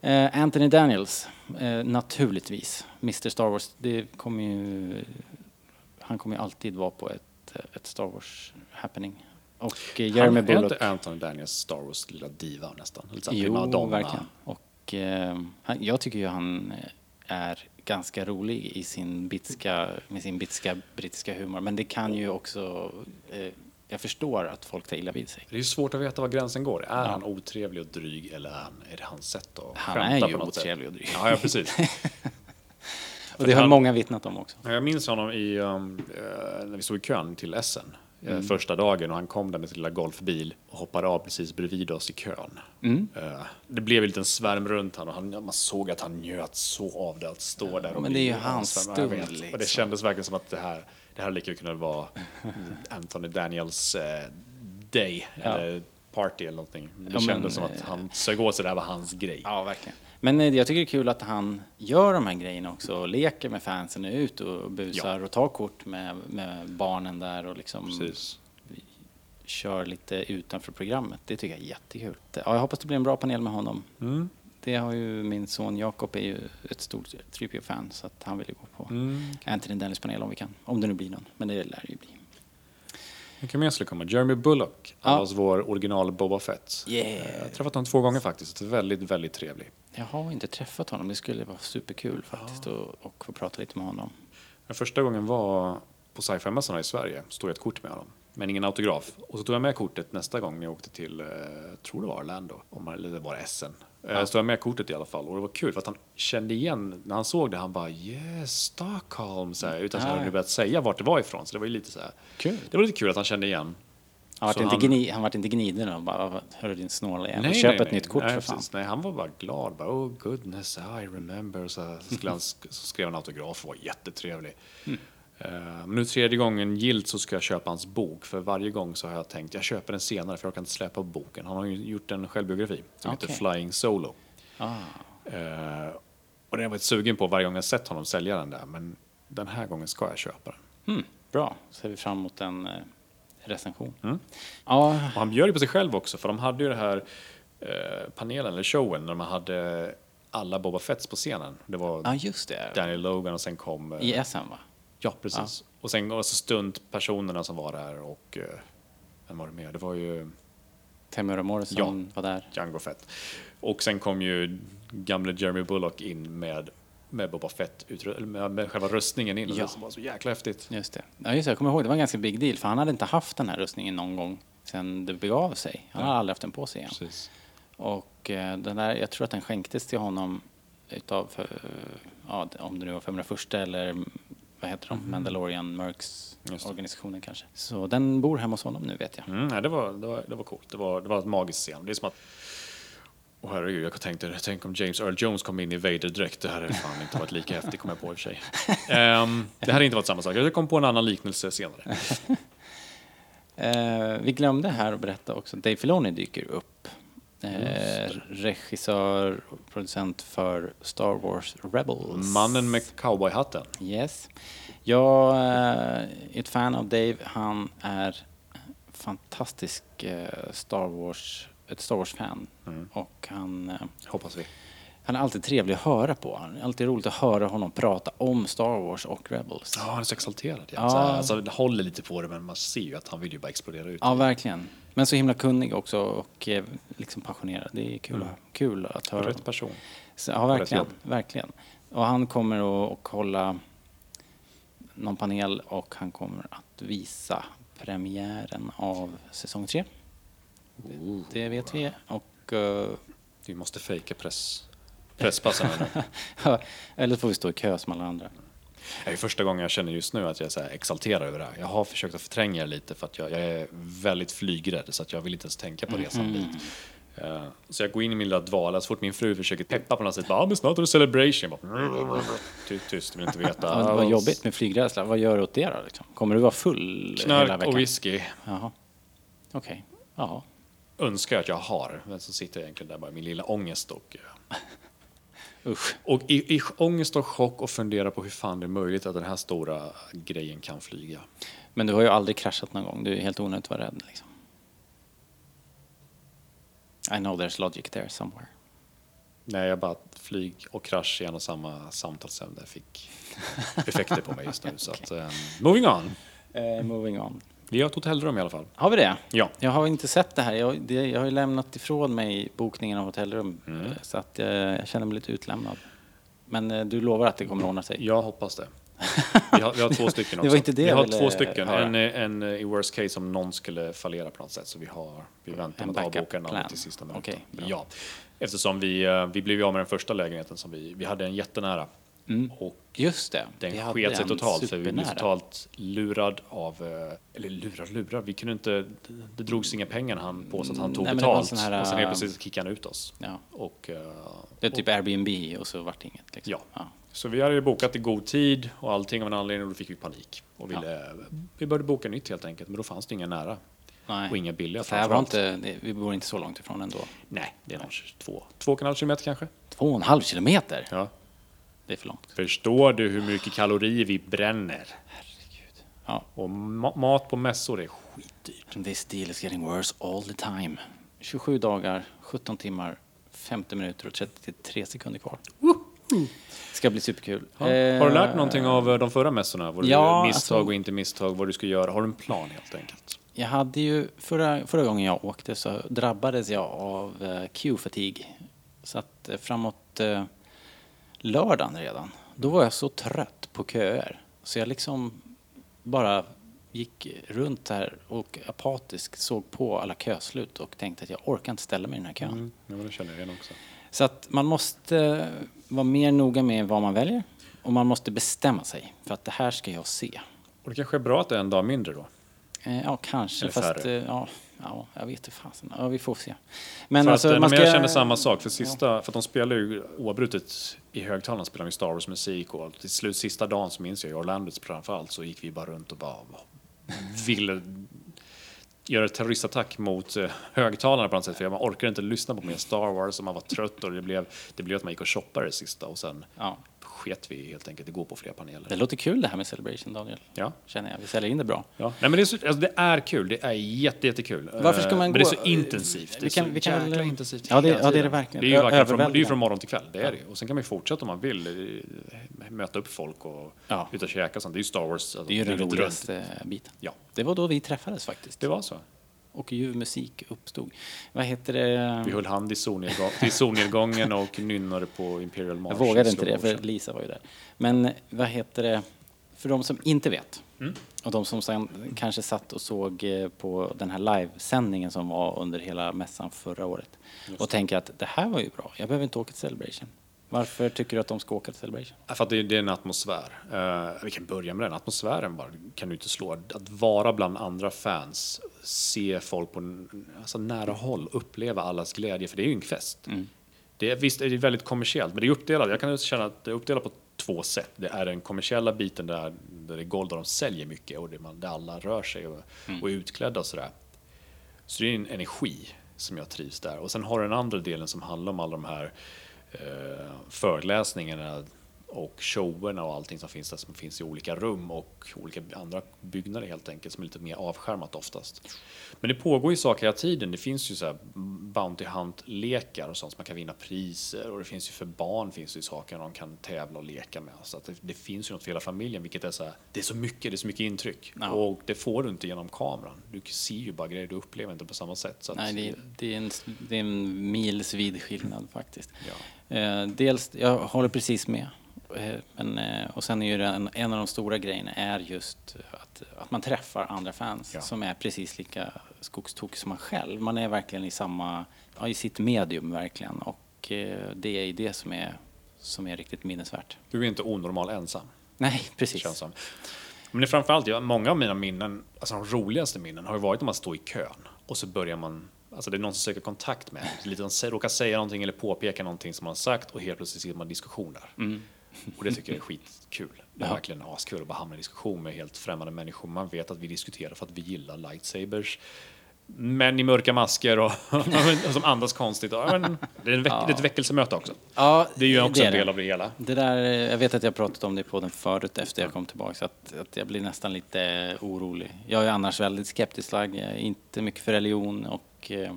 Eh, Anthony Daniels, eh, naturligtvis. Mr Star Wars, det kommer ju... Han kommer ju alltid vara på ett, ett Star Wars happening. Och Jeremy Han, är Bullock. inte Anthony Daniels Star Wars lilla diva nästan? Lite Jo, primadonna. verkligen. Och eh, han, jag tycker ju han är ganska rolig i sin bitska, med sin bitska brittiska humor. Men det kan ju också... Eh, jag förstår att folk tar illa vid sig. Det är ju svårt att veta var gränsen går. Är han otrevlig och dryg eller är, han, är det hans sätt att Han är ju otrevlig sätt? och dryg. Ja, ja precis. Och det har han- många vittnat om också. Jag minns honom i, um, eh, när vi stod i kön till Essen. eh, Mm. Första dagen och han kom där med sin lilla golfbil och hoppade av precis bredvid oss i kön. Mm. Eh, det blev en liten svärm runt honom och han, man såg att han njöt så av det att stå där och men det är ju hans stund, vet. Och det liksom. kändes verkligen som att det här, det här lika kunde vara Anthony Daniels eh, day eller party eller någonting. Det Ja, men, kändes som att han sög åt sig det här var hans grej. Ja, verkligen. Men eh, jag tycker det är kul att han gör de här grejerna också och leker med fansen är ut och busar och tar kort med, med barnen där och liksom Precis. kör lite utanför programmet. Det tycker jag är jättekul. Ja, jag hoppas det blir en bra panel med honom. Mm. Det har ju min son Jakob är ju ett stort 3PO-fan så att han vill ju gå på Mm. Anthony Dennis panel om vi kan. Om det nu blir någon, men det lär ju bli. Vilka mer skulle komma? Jeremy Bullock, Ja. allas vår original Boba Fett. Yeah. Jag har träffat honom två gånger faktiskt. Väldigt, väldigt trevlig. Jag har inte träffat honom, det skulle vara superkul faktiskt och, och få prata lite med honom. Den första gången var på sci-fi-mässorna i Sverige. Stod jag ett kort med honom. Men ingen autograf. Och så tog jag med kortet nästa gång när jag åkte till, eh, tror det var Orlando, om man- eller det var Essen. Eh, Så tog jag med kortet i alla fall. Och det var kul för att han kände igen, när han såg det, han bara yes, Stockholm, så här, utan att ja. hade börjat säga vart det var ifrån. Så det var ju lite så här. Kul. Det var lite kul att han kände igen. Han vart inte, han- gni, han vart inte gniden och bara hörru din snåla jävel, köp ett nytt kort nej, för fan. precis. Nej, han var bara glad. Bara, oh goodness, I remember. Så, så, skulle han, så skrev han autograf och var jättetrevlig. Mm. Men nu tredje gången gilt så ska jag köpa hans bok. För varje gång så har jag tänkt, jag köper den senare för jag kan inte släppa på boken. Han har ju gjort en självbiografi som heter Okej. Flying Solo. Ah, Eh, och den har jag varit sugen på varje gång jag sett honom sälja den där. Men den här gången ska jag köpa den. hmm, bra, ser vi fram emot en eh, recension. Mm. Ja, Och han bjöd ju på sig själv också, för de hade ju det här eh, panelen, eller showen, när man hade alla Boba Fetts på scenen. Det var ja, just det. Daniel Logan och sen kom... eh, I SM va? Ja, precis. Och sen och så stuntpersonerna som var där och... eh, Vem var det mer? Det var ju Tamura Morrison var där. Django Fett. Och sen kom ju gamle Jeremy Bullock in med, med Boba Fett, med, med själva röstningen in. Ja. det var så jäkla häftigt. Just det. Ja, just det. Jag kommer ihåg, det var en ganska big deal för han hade inte haft den här rustningen någon gång sen det begav sig. Han har aldrig haft den på sig igen. Precis. Och eh, den där, jag tror att den skänktes till honom utav, för, ja, om det nu var 501 eller mm, vad heter de, Mandalorian Mercs organisationen kanske. Så den bor hemma hos honom nu vet jag. Mm, nej, det, var, det, var, det var coolt. Det var, det var ett magiskt scen. Det är som att... Åh herregud, jag tänkte, tänk om James Earl Jones kom in i Vader-dräkt. Det hade fan inte varit lika häftigt, kom jag på i och för sig. Ehm, det hade inte varit samma sak. Jag kom på en annan liknelse senare. Eh, vi glömde här att berätta också Dave Filoni dyker upp. Eh, regissör och producent för Star Wars Rebels. Mannen med cowboyhatten. Yes. Jag eh, är ett fan av Dave. Han är fantastisk Star Wars ett Star Wars-fan. Mm. Och han, eh, Hoppas vi. han är alltid trevlig att höra på. Han är alltid roligt att höra honom prata om Star Wars och Rebels. Ja, han är så exalterad. Ja. Ja. Så alltså, håller lite på det, men man ser ju att han vill ju bara explodera ut. Ja, verkligen. Men så himla kunnig också och eh, liksom passionerad. Det är kul, kul att höra. Rätt person. Så, ja, verkligen. verkligen. Och han kommer att och hålla någon panel och han kommer att visa premiären av säsong tre. Det, det vet vi. Och, eh, Vi måste fejka press, presspassen eller så får vi stå i kö som alla andra. Det är första gången jag känner just nu att jag är exalterad över det här. Jag har försökt att förtränga det lite för att jag, jag är väldigt flygrädd så att jag vill inte ens tänka på resan dit. Eh, så jag går in i min lilla dvala, så fort min fru försöker peppa på något sätt, bara, ah, men snart är det celebration. Jag Bara, tyst, tyst, vill inte veta. Ja, vad jobbigt med flygrädsla. Vad gör du åt det då? Liksom? Kommer du vara full hela Knark veckan? och whisky Jaha. Okej. Ja. Önskar jag att jag har. Men så sitter jag egentligen där bara i min lilla ångest och, eh, Usch. och i, i ångest och chock och funderar på hur fan det är möjligt att den här stora grejen kan flyga. Men du har ju aldrig kraschat någon gång. Du är helt onödigt att vara rädd. Liksom. I know there's logic there somewhere. Nej, jag bara flyg och krasch i en och samma samtalsämne fick effekter på mig just nu. Så att, um, moving on. Eh, moving on. Vi har ett hotellrum i alla fall. Har vi det? Ja. Jag har inte sett det här. Jag, det, jag har ju lämnat ifrån mig bokningen av hotellrum. Mm. eh, Så att eh, jag känner mig lite utlämnad. Men eh, du lovar att det kommer ordna sig? Jag hoppas det. Vi har, vi har två stycken Det också. var inte det vi jag har två stycken. En, en i worst case om någon skulle fallera på något sätt. Så vi, har, vi väntar med att avboka en annan till sista minuten. Bra. ja. Eftersom vi, vi blev av med den första lägenheten som vi, vi hade en jättenära. Och Just det. Den sket sig totalt för vi blev totalt lurad av, eh, eller lurad, lurad, vi kunde inte, det- det drogs inga pengar han på sig att han tog Nej, det betalt. här, och sen helt äh, plötsligt kickade han ut oss. Ja. Och, eh, Det är typ Airbnb och så vart det inget. Liksom. Ja. Så vi hade ju bokat i god tid och allting av en anledning och då fick vi panik. Och Ja. ville, vi började boka nytt helt enkelt, men då fanns det inga nära. Nej. Och inga billiga Så här var inte, det, vi bor inte så långt ifrån ändå. Nej, det är kanske två, två och en halv kilometer kanske. Två och en halv kilometer? Ja. Det är för långt. Förstår du hur mycket kalorier vi bränner? Ja. Och ma- mat på mässor är skitdyrt. This deal is getting worse all the time. 27 dagar, 17 timmar, 50 minuter och 33 sekunder kvar. Ska bli superkul. Ja. Har du lärt Eh, någonting av eh, de förra mässorna? Det ja, misstag alltså- och inte misstag? Vad du ska göra? Har du en plan helt enkelt? Jag hade ju, förra, förra gången jag åkte så drabbades jag av eh, Q-fatigue. Så att framåt lördagen redan, då var jag så trött på köer. Så jag liksom bara gick runt här och apatiskt såg på alla köslut och tänkte att jag orkar inte ställa mig i den här kön. Mm. Ja, det känner jag igen också. Så att man måste vara mer noga med vad man väljer och man måste bestämma sig för att det här ska jag se. Och det kanske är bra att det är en dag mindre då? Eh, Ja, kanske. Eller fast eh, ja, ja, jag vet inte fasen. Ja, vi får se. Men för alltså, att, eh, man men ska... jag känner samma sak, för sista, för att de spelar ju oavbrutet i högtalarna spelar de Star Wars musik och till slut sista dagen så minns jag i Orlando framförallt så gick vi bara runt och bara ville göra en terroristattack mot eh, högtalarna på något sätt för man orkade inte lyssna på mer Star Wars och man var trött och det blev, det blev att man gick och shoppade det sista och sen Ja. Sket vi helt enkelt i gå på fler paneler. Det låter kul det här med Celebration, Daniel. Ja. Känner jag. Vi säljer in det bra. Ja. Nej, men det, är så, alltså, det är kul, det är jätte, jättekul. Varför ska Eh, man men gå- det är så intensivt. Det är Vi kan- så vi kan jäkla intensivt Ja, det- ja, det är det verkligen. Det är ju verkligen från, det är från morgon till kväll, det är det. Och sen kan man ju fortsätta om man vill, eh, möta upp folk och Ja. ut och käka och sånt. Det är ju Star Wars. Alltså, Det är ju den roligaste biten. Ja, Det var då vi träffades faktiskt. det var så. Och ljuv musik uppstod. Vad heter det? Vi höll hand i solnedgång, till solnedgången och nynnade på Imperial March. Jag vågade inte det, för. Lisa var ju där. Men vad heter det? För de som inte vet, Mm. och de som sen kanske satt och såg eh, på den här livesändningen som var under hela mässan förra året och tänker att det här var ju bra, jag behöver inte åka till Celebration. Varför tycker du att de ska åka till Celebration? För att det, det är en atmosfär. Eh, vi kan börja med den atmosfären bara, kan du inte slå. Att vara bland andra fans, se folk på alltså, nära håll, uppleva allas glädje, för det är ju en fest. Det är, visst är det väldigt kommersiellt, men det är uppdelat. Jag kan känna att det är uppdelat på två sätt. Det är den kommersiella biten där, där det är Gold, där de säljer mycket och det man, där alla rör sig och, och är utklädda och sådär. Så det är en energi som jag trivs där. Och sen har du den andra delen som handlar om alla de här Eh, föreläsningarna och showerna och allting som finns där som finns i olika rum och olika andra byggnader helt enkelt som är lite mer avskärmat oftast. Men det pågår ju saker hela tiden. Det finns ju så här Bounty Hunt-lekar och sånt som man kan vinna priser och det finns ju för barn finns det ju saker de kan tävla och leka med. Så att det, det finns ju något för hela familjen, vilket är så här, det är så mycket, det är så mycket intryck. Ja. Och det får du inte genom kameran. Du ser ju bara grejer, du upplever inte på samma sätt. Så Nej, det, det, är en, det är en milsvid skillnad faktiskt. Ja. Eh, dels, jag håller precis med. Eh, men, eh, och sen är ju en, en av de stora grejerna är just att, att man träffar andra fans Ja. som är precis lika skogstokig som man själv. Man är verkligen i samma, ja, i sitt medium verkligen. Och eh, det är ju det som är, som är riktigt minnesvärt. Du är inte onormal ensam. Nej, precis. känns som. Men det är framförallt, många av mina minnen, alltså de roligaste minnen, har ju varit när man står i kön och så börjar man, alltså det är någon som söker kontakt med en, råkar säga någonting eller påpeka någonting som man har sagt och helt plötsligt sitter man i diskussion där. Och det tycker jag är skitkul. Det är Ja. verkligen askul att bara hamna i diskussion med helt främmande människor. Man vet att vi diskuterar för att vi gillar lightsabers. Män i mörka masker och som andas konstigt. Ja, men Det är, en veck, det är ett väckelsemöte också. Ja, Det är ju också är en del av det hela. Det där, jag vet att jag pratat om det på den förut efter jag kom tillbaka, att, att jag blir nästan lite orolig. Jag är annars väldigt skeptisk lagd, inte mycket för religion och eh,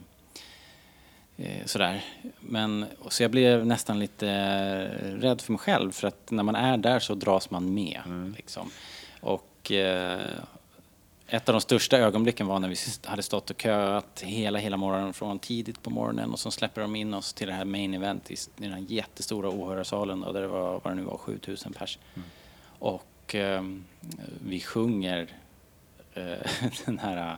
sådär. Men, så jag blev nästan lite eh, rädd för mig själv, för att när man är där så dras man med. Liksom. Och eh, ett av de största ögonblicken var när vi hade stått och köat hela, hela morgonen från tidigt på morgonen och så släpper de in oss till det här main event i, i den här jättestora åhörarsalen då, där det var, vad det nu var, 7000 pers. Och ehm, vi sjunger eh, den här...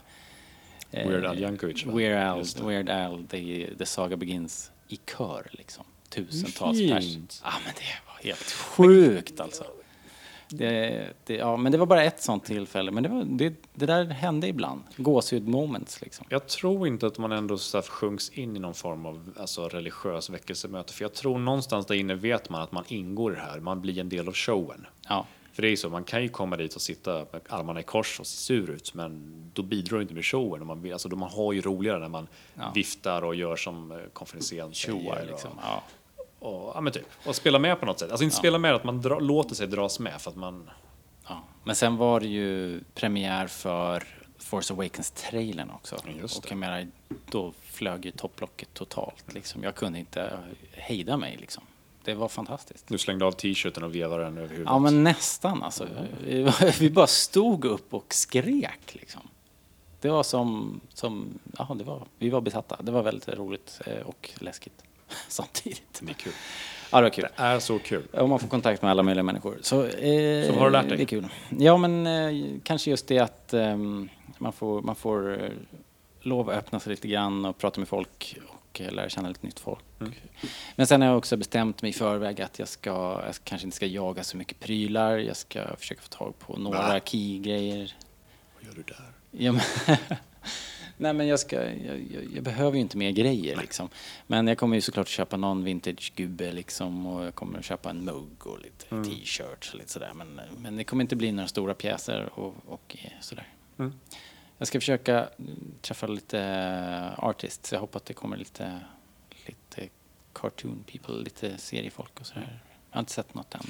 eh, Weird Al Yankovic, va? Weird Al. Weird Al the, the Saga Begins i kör liksom. Tusentals Fint. pers. Ja men det var helt sjukt alltså. Det, det, ja, men det var bara ett sånt tillfälle. Men det, var, det, det där hände ibland. Gåshud moments liksom. Jag tror inte att man ändå så sjunks in i någon form av alltså, religiös väckelsemöte. För jag tror någonstans där inne vet man att man ingår i det här. Man blir en del av showen. Ja, För det är ju så, man kan ju komma dit och sitta med armarna i kors och se sur ut, men då bidrar du inte med showen. Och man, alltså, man har ju roligare när man Ja. viftar och gör som eh, konferencieren säger. liksom. Och, Ja. och, ja, men typ, och spela med på något sätt. Alltså inte spela med, att man dra, låter sig dras med för att man... Ja. Men sen var det ju premiär för Force Awakens-trailern också. Just och det. jag menar, då flög ju topplocket totalt. Liksom. Jag kunde inte hejda mig liksom. Det var fantastiskt. Du slängde av t-shirten och vevade den över huvudet. Ja, men nästan alltså. Vi, vi bara stod upp och skrek liksom. Det var som, som ja, det var, vi var besatta. Det var väldigt roligt eh, och läskigt samtidigt. Det är kul. Ja, det var kul. Det är så kul. Om man får kontakt med alla möjliga människor. Så, eh, Så har du lärt dig? Det är kul. Ja, men eh, kanske just det att ehm, man får, man får eh, lov att öppna sig lite grann och prata med folk och eh, lära känna lite nytt folk. Mm. Men sen har jag också bestämt mig i förväg att jag, ska, jag kanske inte ska jaga så mycket prylar. Jag ska försöka få tag på några Va? key-grejer. Vad gör du där? Ja, men Nej men jag, ska, jag, jag, jag behöver ju inte mer grejer liksom. Men jag kommer ju såklart köpa någon vintage-gubbe liksom och jag kommer köpa en mugg och lite Mm. t-shirts och lite sådär. Men, men det kommer inte bli några stora pjäser och, och eh, sådär. Mm. Jag ska försöka mm, träffa lite eh, artists. Jag hoppas att det kommer lite, lite cartoon people, lite seriefolk och sådär. Jag har inte sett något än.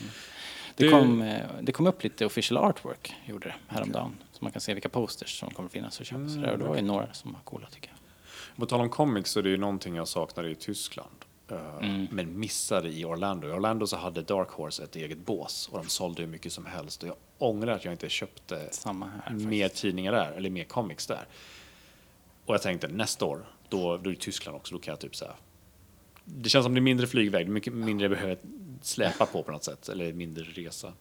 Det, Det- kom, eh, det kom upp lite official artwork, gjorde det, häromdagen. Så man kan se vilka posters som kommer finnas och köpa. Mm. Och det var ju några som var coola tycker jag. På tal om comics så är det ju någonting jag saknade i Tyskland. Eh, Mm. Men missade i Orlando. I Orlando så hade Dark Horse ett eget bås och de sålde hur mycket som helst. Och jag ångrar att jag inte köpte här mer tidningar där, eller mer comics där. Och jag tänkte nästa år, då, då är det Tyskland också, då kan jag typ så här. Det känns som det är mindre flygväg, mycket mindre jag behöver släpa på på något sätt, eller mindre resa.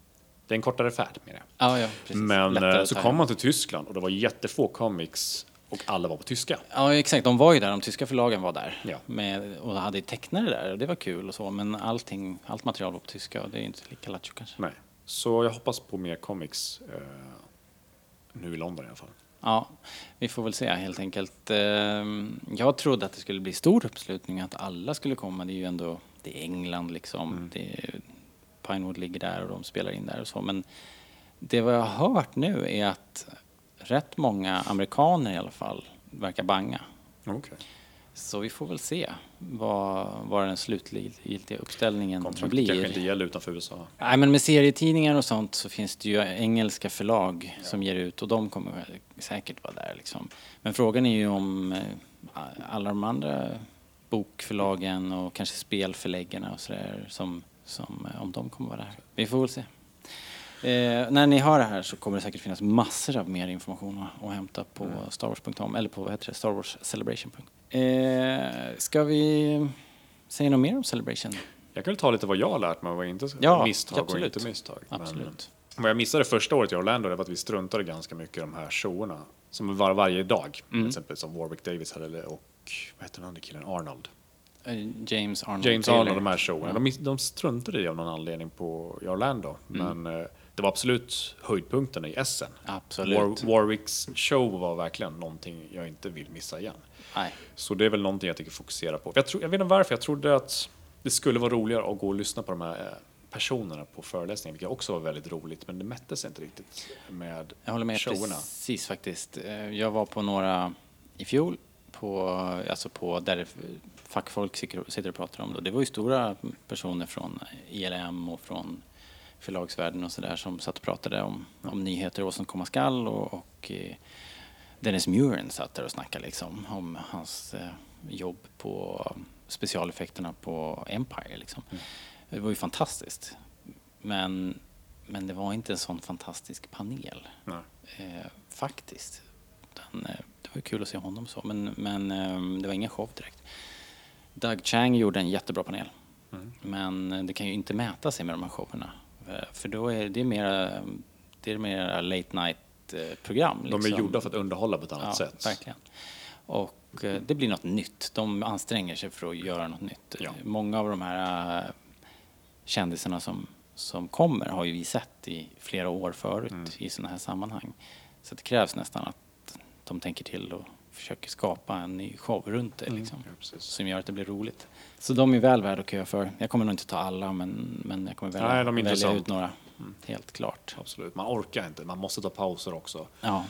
Det är en kortare färd med det. Ja, ja, precis. Men Lättare eh, så kom man till Tyskland och det var jättefå comics och alla var på tyska. Ja, exakt. De var ju där. De tyska förlagen var där. Ja. Med, och hade tecknare där och det var kul och så. Men allting, allt material var på tyska och det är inte lika lattjo kanske. Nej. Så jag hoppas på mer comics eh, nu i London i alla fall. Ja, vi får väl se helt enkelt. Ehm, Jag trodde att det skulle bli stor uppslutning, att alla skulle komma. Det är ju ändå det är England liksom. Det är, Pinewood ligger där och de spelar in där och så. Men det vad jag har hört nu är att rätt många amerikaner i alla fall verkar banga. Okej. Så vi får väl se vad, vad den slutgiltiga uppställningen Kontraktet blir. kanske inte gäller utanför USA. Nej, men med serietidningar och sånt så finns det ju engelska förlag som ger ut och de kommer säkert vara där liksom. Men frågan är ju om eh, alla de andra bokförlagen och kanske spelförläggarna och sådär som, som eh, om de kommer vara där. Vi får väl se. Eh, när ni hör det här så kommer det säkert finnas massor av mer information att, att hämta på starwars.com eller på vad heter det, Star Wars Celebration. Eh, ska vi säga något mer om Celebration? Jag kan väl ta lite vad jag har lärt mig och vad inte Ja, misstag absolut. och inte misstag. Men, Absolut. vad jag missade första året i Orlando det var att vi struntade ganska mycket i de här showerna. Som var varje dag. Mm. Till exempel som Warwick Davis hade och vad heter den andra killen? Arnold. Eh, James Arnold James Taylor. Arnold, de här showerna. De, miss- de struntade i av någon anledning på i Orlando. Men eh, det var absolut höjdpunkten i Essen. Absolut. War, Warwicks show var verkligen någonting jag inte vill missa igen. Nej. Så det är väl någonting jag tänker fokusera på. Jag, tror, jag vet inte varför, jag trodde att det skulle vara roligare att gå och lyssna på de här eh, personerna på föreläsningen, vilket också var väldigt roligt, men det mätte inte riktigt med Jag håller med showerna. precis faktiskt. Eh, Jag var på några i fjol, på, alltså på där fackfolk sitter sitter och pratar om det. Det var ju stora personer från ILM och från förlagsvärlden och sådär som satt och pratade om, om nyheter och vad som komma skall och, och eh, Dennis Muren satt där och snackade liksom om hans eh, jobb på specialeffekterna på Empire liksom. Det var ju fantastiskt. Men, men det var inte en sån fantastisk panel. Eh, faktiskt. Utan, eh, det var ju kul att se honom så, men, men eh, det var ingen show direkt. Doug Chang gjorde en jättebra panel. Men eh, det kan ju inte mäta sig med de här showerna. Eh, För då är det mer, det är mer late night eh, program. De är liksom. gjorda för att underhålla på ett annat Ja, sätt. verkligen. Och eh, det blir något nytt. De anstränger sig för att göra något nytt. Ja. Många av de här eh, kändisarna som, som kommer har ju vi sett i flera år förut Mm. i sådana här sammanhang. Så det krävs nästan att de tänker till och försöker skapa en ny show runt det liksom, Mm. Ja, precis. som gör att det blir roligt. Så de är väl värda att köa för. Jag kommer nog inte ta alla men, men jag kommer välja, Nej, välja intressanta. ut några. Helt klart. Absolut, man orkar inte, man måste ta pauser också. Ja.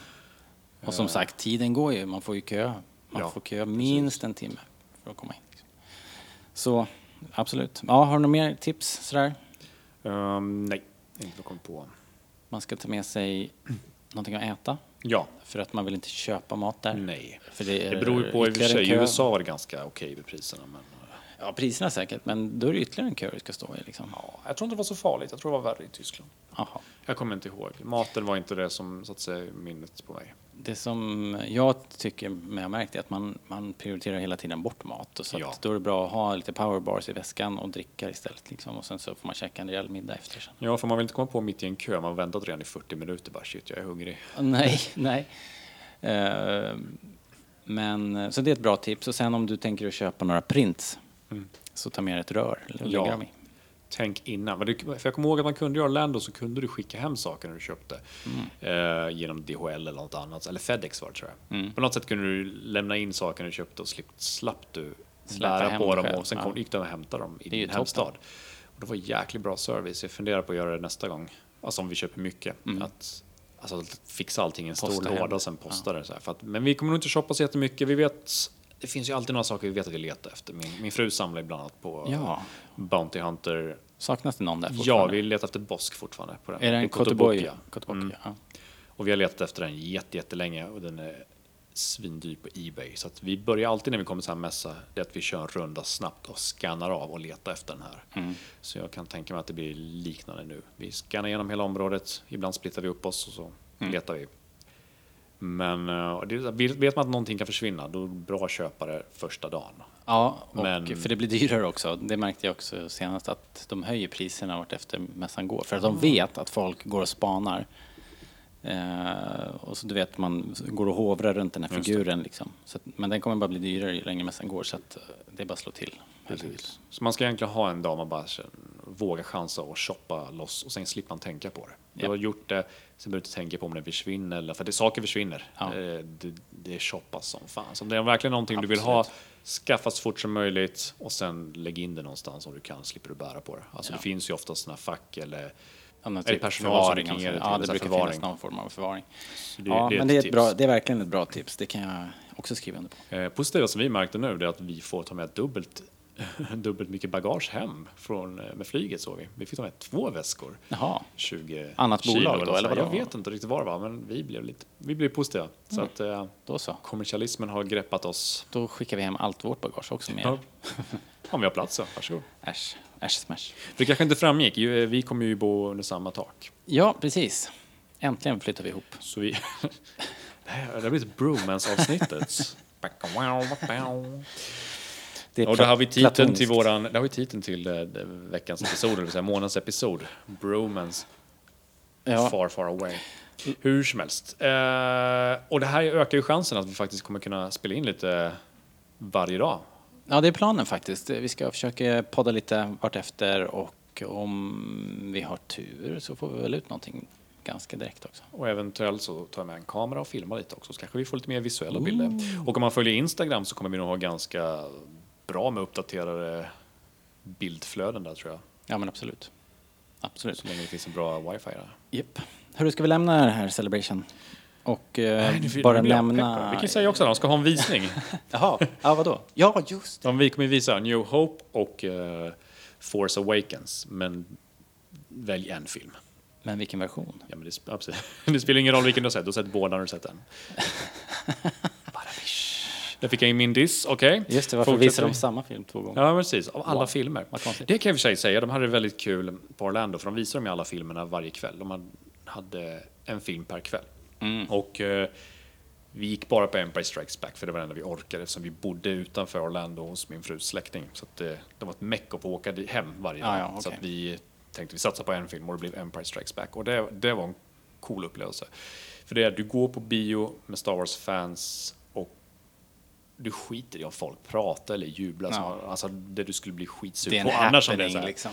Och som sagt, tiden går ju. Man får ju köa. Man Ja, får köa minst en timme för att komma in. liksom. Så absolut. Ja, har du några mer tips sådär? Ehm, nej, inte vad jag kom på. Man ska ta med sig någonting att äta Ja, för att man vill inte köpa mat där. nej. För det, är Det beror ju på i och för sig. I. USA var det ganska okej med priserna. Men, Ja, priserna säkert, men då är det ytterligare en kö du ska stå i liksom. ja, jag tror inte det var så farligt. Jag tror det var värre i Tyskland. Jaha. Jag kommer inte ihåg. Maten var inte det som satte sig minnet på mig. Det som jag tycker med jag märkt är att man, man prioriterar hela tiden bort mat. Och så Ja. då är det bra att ha lite powerbars i väskan och dricka istället. Liksom. Och sen så får man käka en rejäl middag efter sen. Ja, för man vill inte komma på mitt i en kö. Man har väntat redan i 40 minuter. Bara shit, jag är hungrig. Nej, nej. Eh, men, så det är ett bra tips. Och sen om du tänker att köpa några prints så ta med ett rör. Eller Mm. Ja. Tänk innan. Men det- För jag kommer ihåg att man kunde i Orlando så kunde du skicka hem saker när du köpte. Eh, genom DHL eller något annat. Eller Fedex var det tror jag. På något sätt kunde du lämna in saker när du köpte och slipp, slapp du Släppa bära på dem själv. och sen Ja. kom, gick du och hämtade dem i din hemstad. Och det var jäkligt bra service. Jag funderar på att göra det nästa gång. Alltså om vi köper mycket. Att, alltså att fixa allting i en stor Mm. Hem. låda och sen posta det. Så här. För att, men vi kommer nog inte shoppa så jättemycket. Vi vet, det finns ju alltid några saker vi vet att vi letar efter. Min, min fru samlar ju bland annat på Ja. Bounty Hunter Saknas det någon där Ja, vi letar efter Bosk fortfarande. På den. Är det en? Kotobuki, Mm. ja. Och vi har letat efter den jätte, jättelänge och den är svindyr på Ebay. Så att vi börjar alltid när vi kommer till en mässa, det att vi kör en runda snabbt och scannar av och letar efter den här. Mm. Så jag kan tänka mig att det blir liknande nu. Vi scannar igenom hela området, ibland splittar vi upp oss och så Mm. letar vi. Men eh, det, vet man att någonting kan försvinna, då är det bra att köpa det första dagen. Ja, och Men- för det blir dyrare också. Det märkte jag också senast att de höjer priserna vart efter mässan går. För att de vet att folk går och spanar. Eh, och så du vet, man går och hovrar runt den här figuren liksom. Så att, men den kommer bara bli dyrare ju längre mässan går så att eh, det är bara att slå till. enkelt. Så man ska egentligen ha en dag man bara vågar chansa och shoppa loss och sen slipper man tänka på det. Du Ja. har gjort det, sen behöver du inte tänka på om det försvinner, eller, för det, saker försvinner. Ja. Eh, Det, det shoppas som fan. Så om det är verkligen någonting du vill ha, skaffa så fort som möjligt och sen lägg in det någonstans om du kan, slipper du bära på det. Alltså Ja. det finns ju ofta sådana fack eller Ja, men typ personal som förvaring du kan och ge så. det till, Ja, det brukar förvaring? finnas någon form av förvaring. Det- ja, det men det är, bra, det är verkligen ett bra tips. Det kan jag också skriva under på. Eh, positiva som vi märkte nu är att vi får ta med dubbelt dubbelt mycket bagage hem från, eh, med flyget såg vi. Vi fick ta med två väskor. Jaha. 20 Annat kilo bolag då, eller vadå? Jag vet inte riktigt vad det var, men vi blev, lite, vi blev positiva. Så att eh, Då så. kommersialismen har greppat oss. Då skickar vi hem allt vårt bagage också med. Ja. Om vi har plats så, varsågod. Äsch, äsch smash. Det kanske inte framgick, ju- vi kommer ju bo under samma tak. Ja, precis. Äntligen flyttar vi ihop. Så vi... det här har blivit bromance-avsnittet. Det Och då har vi titeln till våran, det har vi titeln till eh, veckans episod, det vill säga månadens episod. Bromance, Ja, far far away. Hur som helst. Eh, och det här ökar ju chansen att vi faktiskt kommer kunna spela in lite varje dag. ja, det är planen faktiskt. Vi ska försöka podda lite vartefter och om vi har tur så får vi väl ut någonting ganska direkt också. Och eventuellt så tar jag med en kamera och filmar lite också, så kanske vi får lite mer visuella bilder. Och om man följer Instagram så kommer vi nog ha ganska bra med uppdaterade bildflöden där tror jag. Ja, men absolut. Absolut. Så länge det finns en bra wifi där. Japp. Hur ska vi lämna det här Celebration? Och eh, Nej, bara nämna... peppad. Vi kan ju säga också att de ska ha en visning. Jaha, ja vadå? Ja, just det. De, vi kommer visa New Hope och eh, Force Awakens, men välj en film. Men vilken version? Ja, men det, det spelar ingen roll vilken du har sett, du har sett båda när du sett en. Där fick jag in min diss, okej. Just det, varför Fortsätter visar de samma film två gånger? Ja, precis. Av alla Wow. filmer. Det kan jag i och för sig säga. De hade det väldigt kul på Orlando, för de visade dem i alla filmerna varje kväll. De hade en film per kväll. Mm. Och eh, vi gick bara på Empire Strikes Back, för det var det enda vi orkade, eftersom vi bodde utanför Orlando hos min frus släkting. Så att, eh, det var ett meck att åka hem varje dag. Ah, ja, Så okej. att vi tänkte vi satsar på en film och det blev Empire Strikes Back. Och det, det var en cool upplevelse. För det är, du går på bio med Star Wars-fans du skiter i om folk pratar eller jublar. Ja. Alltså det du skulle bli skitsur på annars. Det är så här. liksom.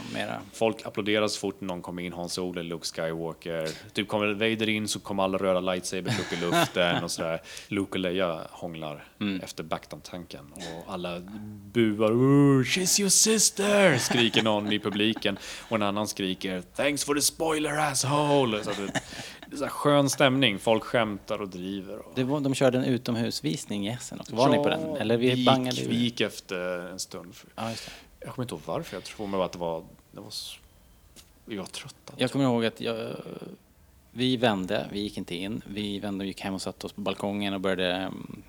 Folk applåderar så fort någon kommer in, Hans eller Luke Skywalker. Typ kommer Vader in så kommer alla röda lightsabers upp i luften och sådär. Luke och Leia hånglar Mm. efter Bactan-tanken och alla buar "Ooh, “She's your sister” skriker någon i publiken och en annan skriker “Thanks for the spoiler asshole”. Så det, det är så här skön stämning, folk skämtar och driver. Och, Det var, de körde en utomhusvisning i Essen också. Var ni på den? Eller vi, bangade gick, vi gick efter en stund. Ja, just det. Jag kommer inte ihåg varför, jag tror att det var, det var s- vi var trötta. Jag kommer ihåg att jag, vi vände, vi gick inte in. Vi vände och gick hem och satte oss på balkongen och började, mm,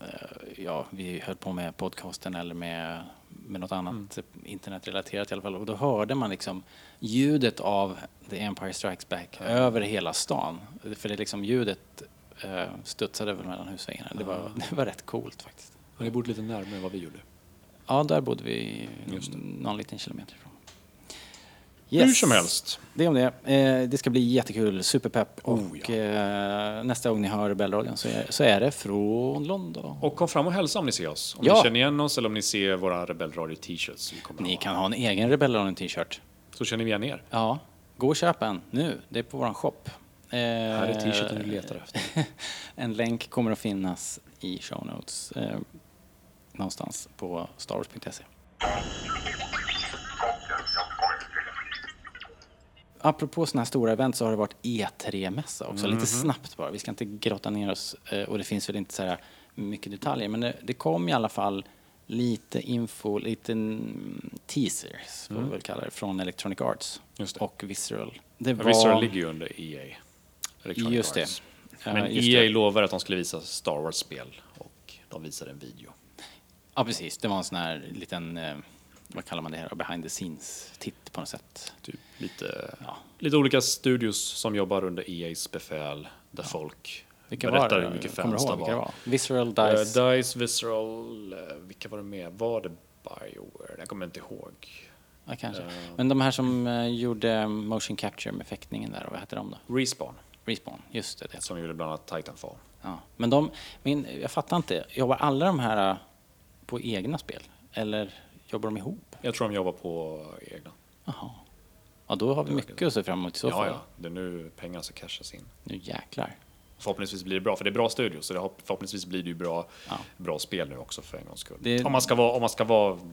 eh, ja, vi höll på med podcasten eller med, med något annat internetrelaterat i alla fall. Och då hörde man liksom ljudet av The Empire Strikes Back över hela stan. För det liksom ljudet eh, studsade över mellan husväggarna. Det var, det var rätt coolt faktiskt. Och ni bodde lite närmare vad vi gjorde. Ja, där bodde vi någon liten kilometer ifrån. Hur som helst. Det om det. Eh, det ska bli jättekul, superpepp. Oh, och eh, nästa gång ni hör Rebellradion så är, så är det från London. Och kom fram och hälsa om ni ser oss. Om Ja. ni känner igen oss eller om ni ser våra Rebellradio t-shirts. vi kommer Ni ha. kan ha en egen Rebellradion t-shirt. Så känner vi igen er. Ja, gå och köp en nu. Det är på våran shop. Eh, Här är t-shirten du letar efter. en länk kommer att finnas i show notes eh, någonstans på starwars.se. Apropå sådana här stora event så har det varit E3-mässa också, lite snabbt bara. Vi ska inte grotta ner oss eh, och det finns väl inte så här mycket detaljer men det, det kom i alla fall lite info, lite mm, teasers får vi väl kalla det, från Electronic Arts det. och Visceral. Det Ja, Visceral ligger ju under EA. Electronic Just det. Arts. Ja, Men just EA det. lovade att de skulle visa Star Wars-spel och de visade en video. Ja, precis. Det var en sån här liten, eh, vad kallar man det här, behind the scenes-titt på något sätt. Typ lite, Ja. lite olika studios som jobbar under EAs befäl där folk Vilka berättar var det? hur mycket fans det var. var? Visceral, Dice. Dice, Visceral, eh, vilka var det mer? Var det Bioware? Jag kommer inte ihåg. ja, kanske. eh, Men de här som gjorde motion capture med fäktningen där, vad hette de då? Respawn, Respawn, just det. det. som gjorde bland annat Titanfall. Ja. Men de, min, jag fattar inte, jobbar alla de här på egna spel? Eller jobbar de ihop? Jag tror de jobbar på egna. Jaha. Ja, då har vi mycket att se fram emot i så Ja, fall. ja. Det är nu pengarna ska cashas in. Nu jäklar. Förhoppningsvis blir det bra, för det är bra studio, så det, hopp- förhoppningsvis blir det ju bra, Ja. bra spel nu också för en gångs skull. Det- Om, man ska vara, om, man ska vara, om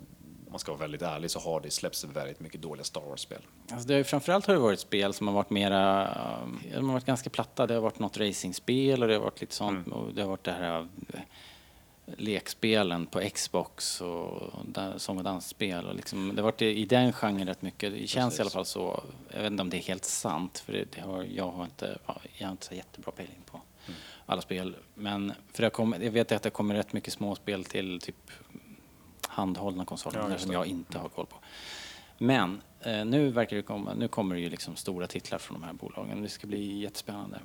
man ska vara väldigt ärlig så har det släppts väldigt mycket dåliga Star Wars-spel. Alltså det har ju framförallt har det varit spel som har varit mera, eh, de har varit ganska platta. Det har varit något racingspel och det har varit lite sånt Mm. och det har varit det här, lekspelen på Xbox och sång och dansspel. Och liksom, det har varit i den genren rätt mycket. Det känns i alla fall så. Jag vet inte om det är helt sant, för det, det har, jag, har inte, ja, jag har inte så jättebra pejling på alla spel. Men för har kommit, jag vet att det kommer rätt mycket små spel till typ handhållna konsoler Ja, som jag inte har koll på. Men eh, nu verkar det komma, nu kommer det ju liksom stora titlar från de här bolagen. Det ska bli jättespännande.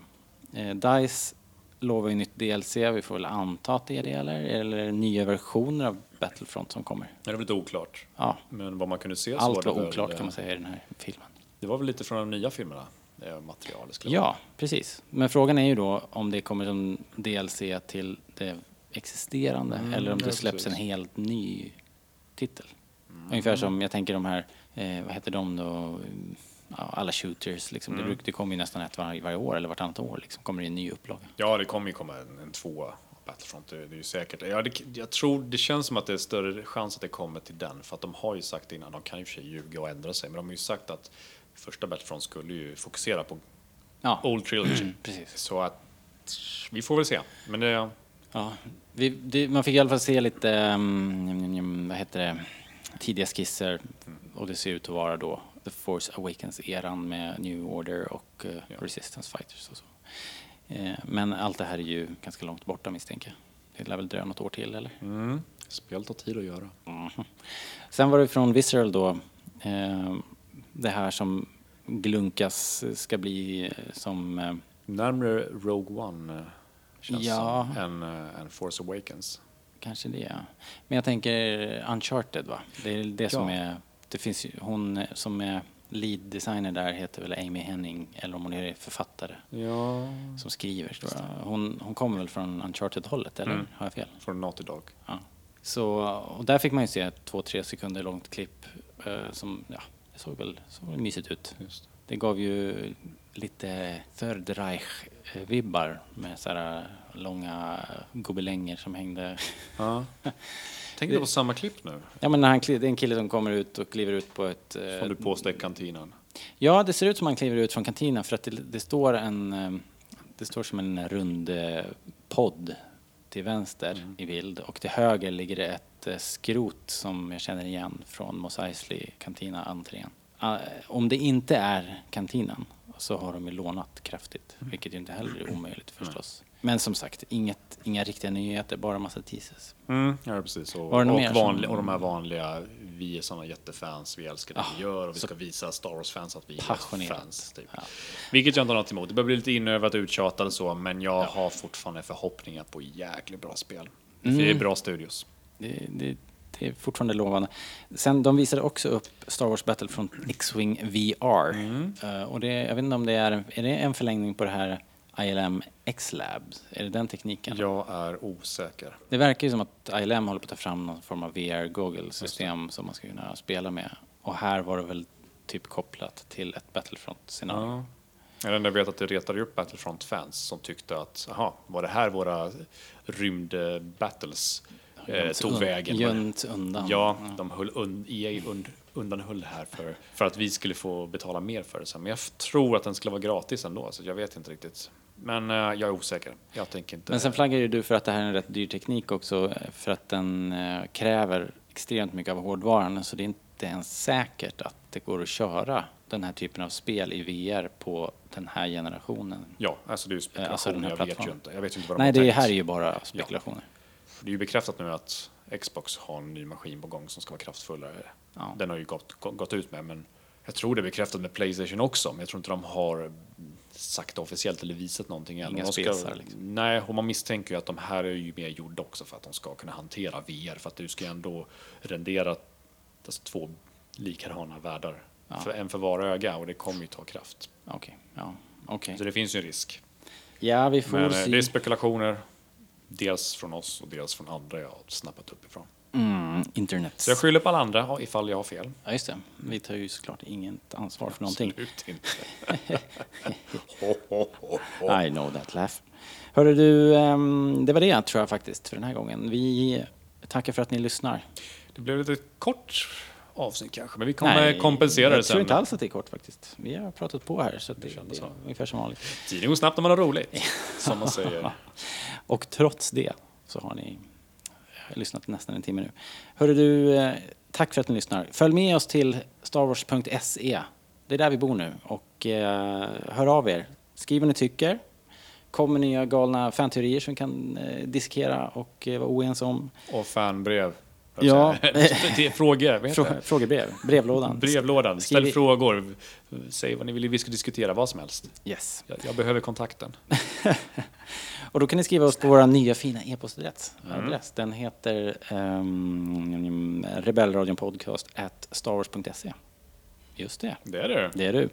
Eh, DICE lovar ju nytt DLC, vi får väl anta att det är det eller? Eller nya versioner av Battlefront som kommer. Det är väl lite oklart. Ja, Men vad man kunde se så allt var var väl, oklart eh, kan man säga i den här filmen. Det var väl lite från de nya filmerna, eh, materialet skulle Ja, precis. Men frågan är ju då om det kommer som DLC till det existerande eller om det släpps en precis. helt ny titel. Ungefär som, jag tänker de här, eh, vad heter de då, alla shooters liksom. Det, bruk- det kommer ju nästan ett varje, varje år eller vartannat år liksom, kommer det en ny upplaga. Ja, det kommer ju komma en, en tvåa Battlefront, det, det är ju säkert. Ja, det, jag tror, det känns som att det är större chans att det kommer till den, för att de har ju sagt innan, de kan ju för sig ljuga och ändra sig, men de har ju sagt att första Battlefront skulle ju fokusera på Ja, Old Trilogy. precis. Så att vi får väl se. Men det, Ja, vi, det, man fick i alla fall se lite, um, vad heter det, tidiga skisser och det ser ut att vara då The Force Awakens-eran med New Order och eh, Ja. Resistance Fighters och så. Eh, men allt det här är ju ganska långt borta misstänker jag. Det lär väl dröja något år till eller? mm, spel tar tid att göra. Mhm. Sen var det från Visceral då, eh, det här som glunkas ska bli eh, som eh, Närmare Rogue One eh, känns Ja. som, än, eh, än Force Awakens. Kanske det, ja. Men jag tänker Uncharted, va? Det är det som Ja. är... Det finns ju, hon som är lead designer där heter väl Amy Henning, eller om hon är författare Ja, som skriver. Tror jag. Hon, hon kommer väl från Uncharted-hållet, eller? Mm. Har jag fel? från Naughty Dog. Ja. Så, och där fick man ju se ett två, tre sekunder långt klipp eh, som, ja, det såg väl, såg väl mysigt ut. Just. Det gav ju lite Third Reich-vibbar med sådana långa gobelänger som hängde Ja. Tänkte på samma klipp nu, Ja men när han, det är en kille som kommer ut och kliver ut på ett... eh, som du påstår i kantinen. Ja, det ser ut som han kliver ut från kantinen för att det, det står en... eh, Det står som en rund eh, podd till vänster Mm. i bild och till höger ligger det ett skrot som jag känner igen från Mos Eisley kantina entrén. Ah, Om det inte är kantinen så har de ju lånat kraftigt, vilket ju inte heller är omöjligt förstås. Men som sagt, inget, inga riktiga nyheter, bara massa teasers. Mm, ja, precis. Och, Var det något och, mer som- och de här vanliga, vi är såna jättefans, vi älskar det Ah, vi gör och vi ska visa Star Wars-fans att vi är fans. Typ. Ja. Vilket jag inte har något emot. Det börjar bli lite inövat och uttjatat och så, men jag har fortfarande förhoppningar på jäkligt bra spel. För Mm. det är bra studios. Det, det, det är fortfarande lovande. Sen, de visade också upp Star Wars Battlefront X-Wing VR. Eh, och det, jag vet inte om det är, är det en förlängning på det här ILM X-Lab? Är det den tekniken? Jag är osäker. Det verkar ju som att ILM håller på att ta fram någon form av VR-Google-system som man ska kunna spela med. Och här var det väl typ kopplat till ett Battlefront-scenario. Ja. Jag vet att det retade upp Battlefront-fans som tyckte att, aha, var det här våra rymd-battles eh, tog un- vägen? Gömt undan. Ja, de höll un, EA und, undanhöll det här för, för att vi skulle få betala mer för det sen. Men jag tror att den skulle vara gratis ändå, så jag vet inte riktigt. Men eh, jag är osäker. Jag tänker inte... Men sen flaggar ju du för att det här är en rätt dyr teknik också eh, för att den eh, kräver extremt mycket av hårdvaran så det är inte ens säkert att det går att köra den här typen av spel i VR på den här generationen. Ja, alltså det är ju spekulation. alltså den här jag vet ju inte. Jag vet inte vad de Nej, det tänkt. här är ju bara spekulationer. Det är ju bekräftat nu att Xbox har en ny maskin på gång som ska vara kraftfullare. Ja. Den har ju gått, gå- gått ut med, men jag tror det är bekräftat med Playstation också, men jag tror inte de har sagt officiellt eller visat någonting än. Inga ska, spesar, liksom. Nej, och man misstänker ju att de här är ju mer gjorda också för att de ska kunna hantera VR, för att du ska ändå rendera alltså, två likadana världar. Ja. För, en för var öga och det kommer ju ta kraft. Okej, ja, okej. Så det finns ju en risk. Ja, vi får Men eh, se. det är spekulationer, dels från oss och dels från andra jag har snappat upp ifrån. Mm, internet. Så jag skyller på alla andra ifall jag har fel. Ja, just det. Vi tar ju såklart inget ansvar för någonting. Absolut inte. ho, ho, ho, ho. I know that laugh. Hörru du, ehm, det var det tror jag faktiskt för den här gången. Vi tackar för att ni lyssnar. Det blev lite kort avsnitt kanske, men vi kommer kompensera det jag sen. tror inte alls att det är kort faktiskt. Vi har pratat på här så det, det, kändes är så. ungefär som vanligt. Tiden går snabbt när man har roligt, som man säger. Och trots det så har ni Jag har lyssnat nästan en timme nu. Hörru du, eh, tack för att ni lyssnar. Följ med oss till starwars.se. Det är där vi bor nu. Och eh, hör av er. Skriv vad ni tycker. Kom med nya galna fanteorier som vi kan eh, diskera och eh, vara oense om. Och fanbrev. Ja. det är frågor. Frå-? Frågebrev, brevlådan. Brevlådan. Ställ Skriv frågor. Säg vad ni vill vi ska diskutera, vad som helst. Yes. Jag, jag behöver kontakten. Och då kan ni skriva oss på vår nya fina e-postadress. Adress. Den heter um, at starwars.se. Just det, Det är det. det är du.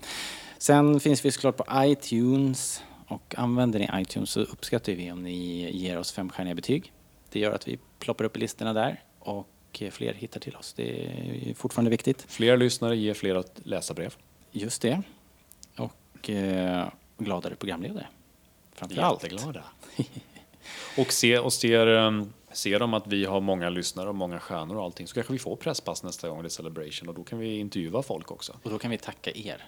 Sen finns vi såklart på iTunes och använder ni iTunes så uppskattar vi om ni ger oss femstjärniga betyg. Det gör att vi ploppar upp i listorna där och fler hittar till oss. Det är fortfarande viktigt. Fler lyssnare ger fler läsarbrev. Just det. Och eh, gladare programledare. Framför allt. Jätteglada. och se, och ser, um, ser de att vi har många lyssnare och många stjärnor och allting så kanske vi får presspass nästa gång det är Celebration och då kan vi intervjua folk också. Och då kan vi tacka er.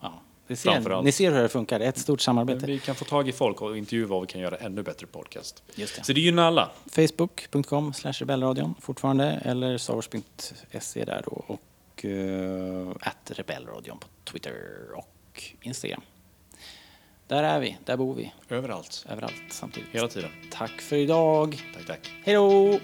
Ja, Framför ser, ni ser hur det funkar. Ett stort samarbete. Vi kan få tag i folk och intervjua vad vi kan göra ännu bättre podcast. Just det. Så det gynnar alla. Facebook.com slash rebellradion fortfarande eller starwars.se där då och uh, at rebellradion på Twitter och Instagram. Där är vi, där bor vi, Överallt. överallt samtidigt. Hela tiden. Tack för idag. Tack, tack. Hej då!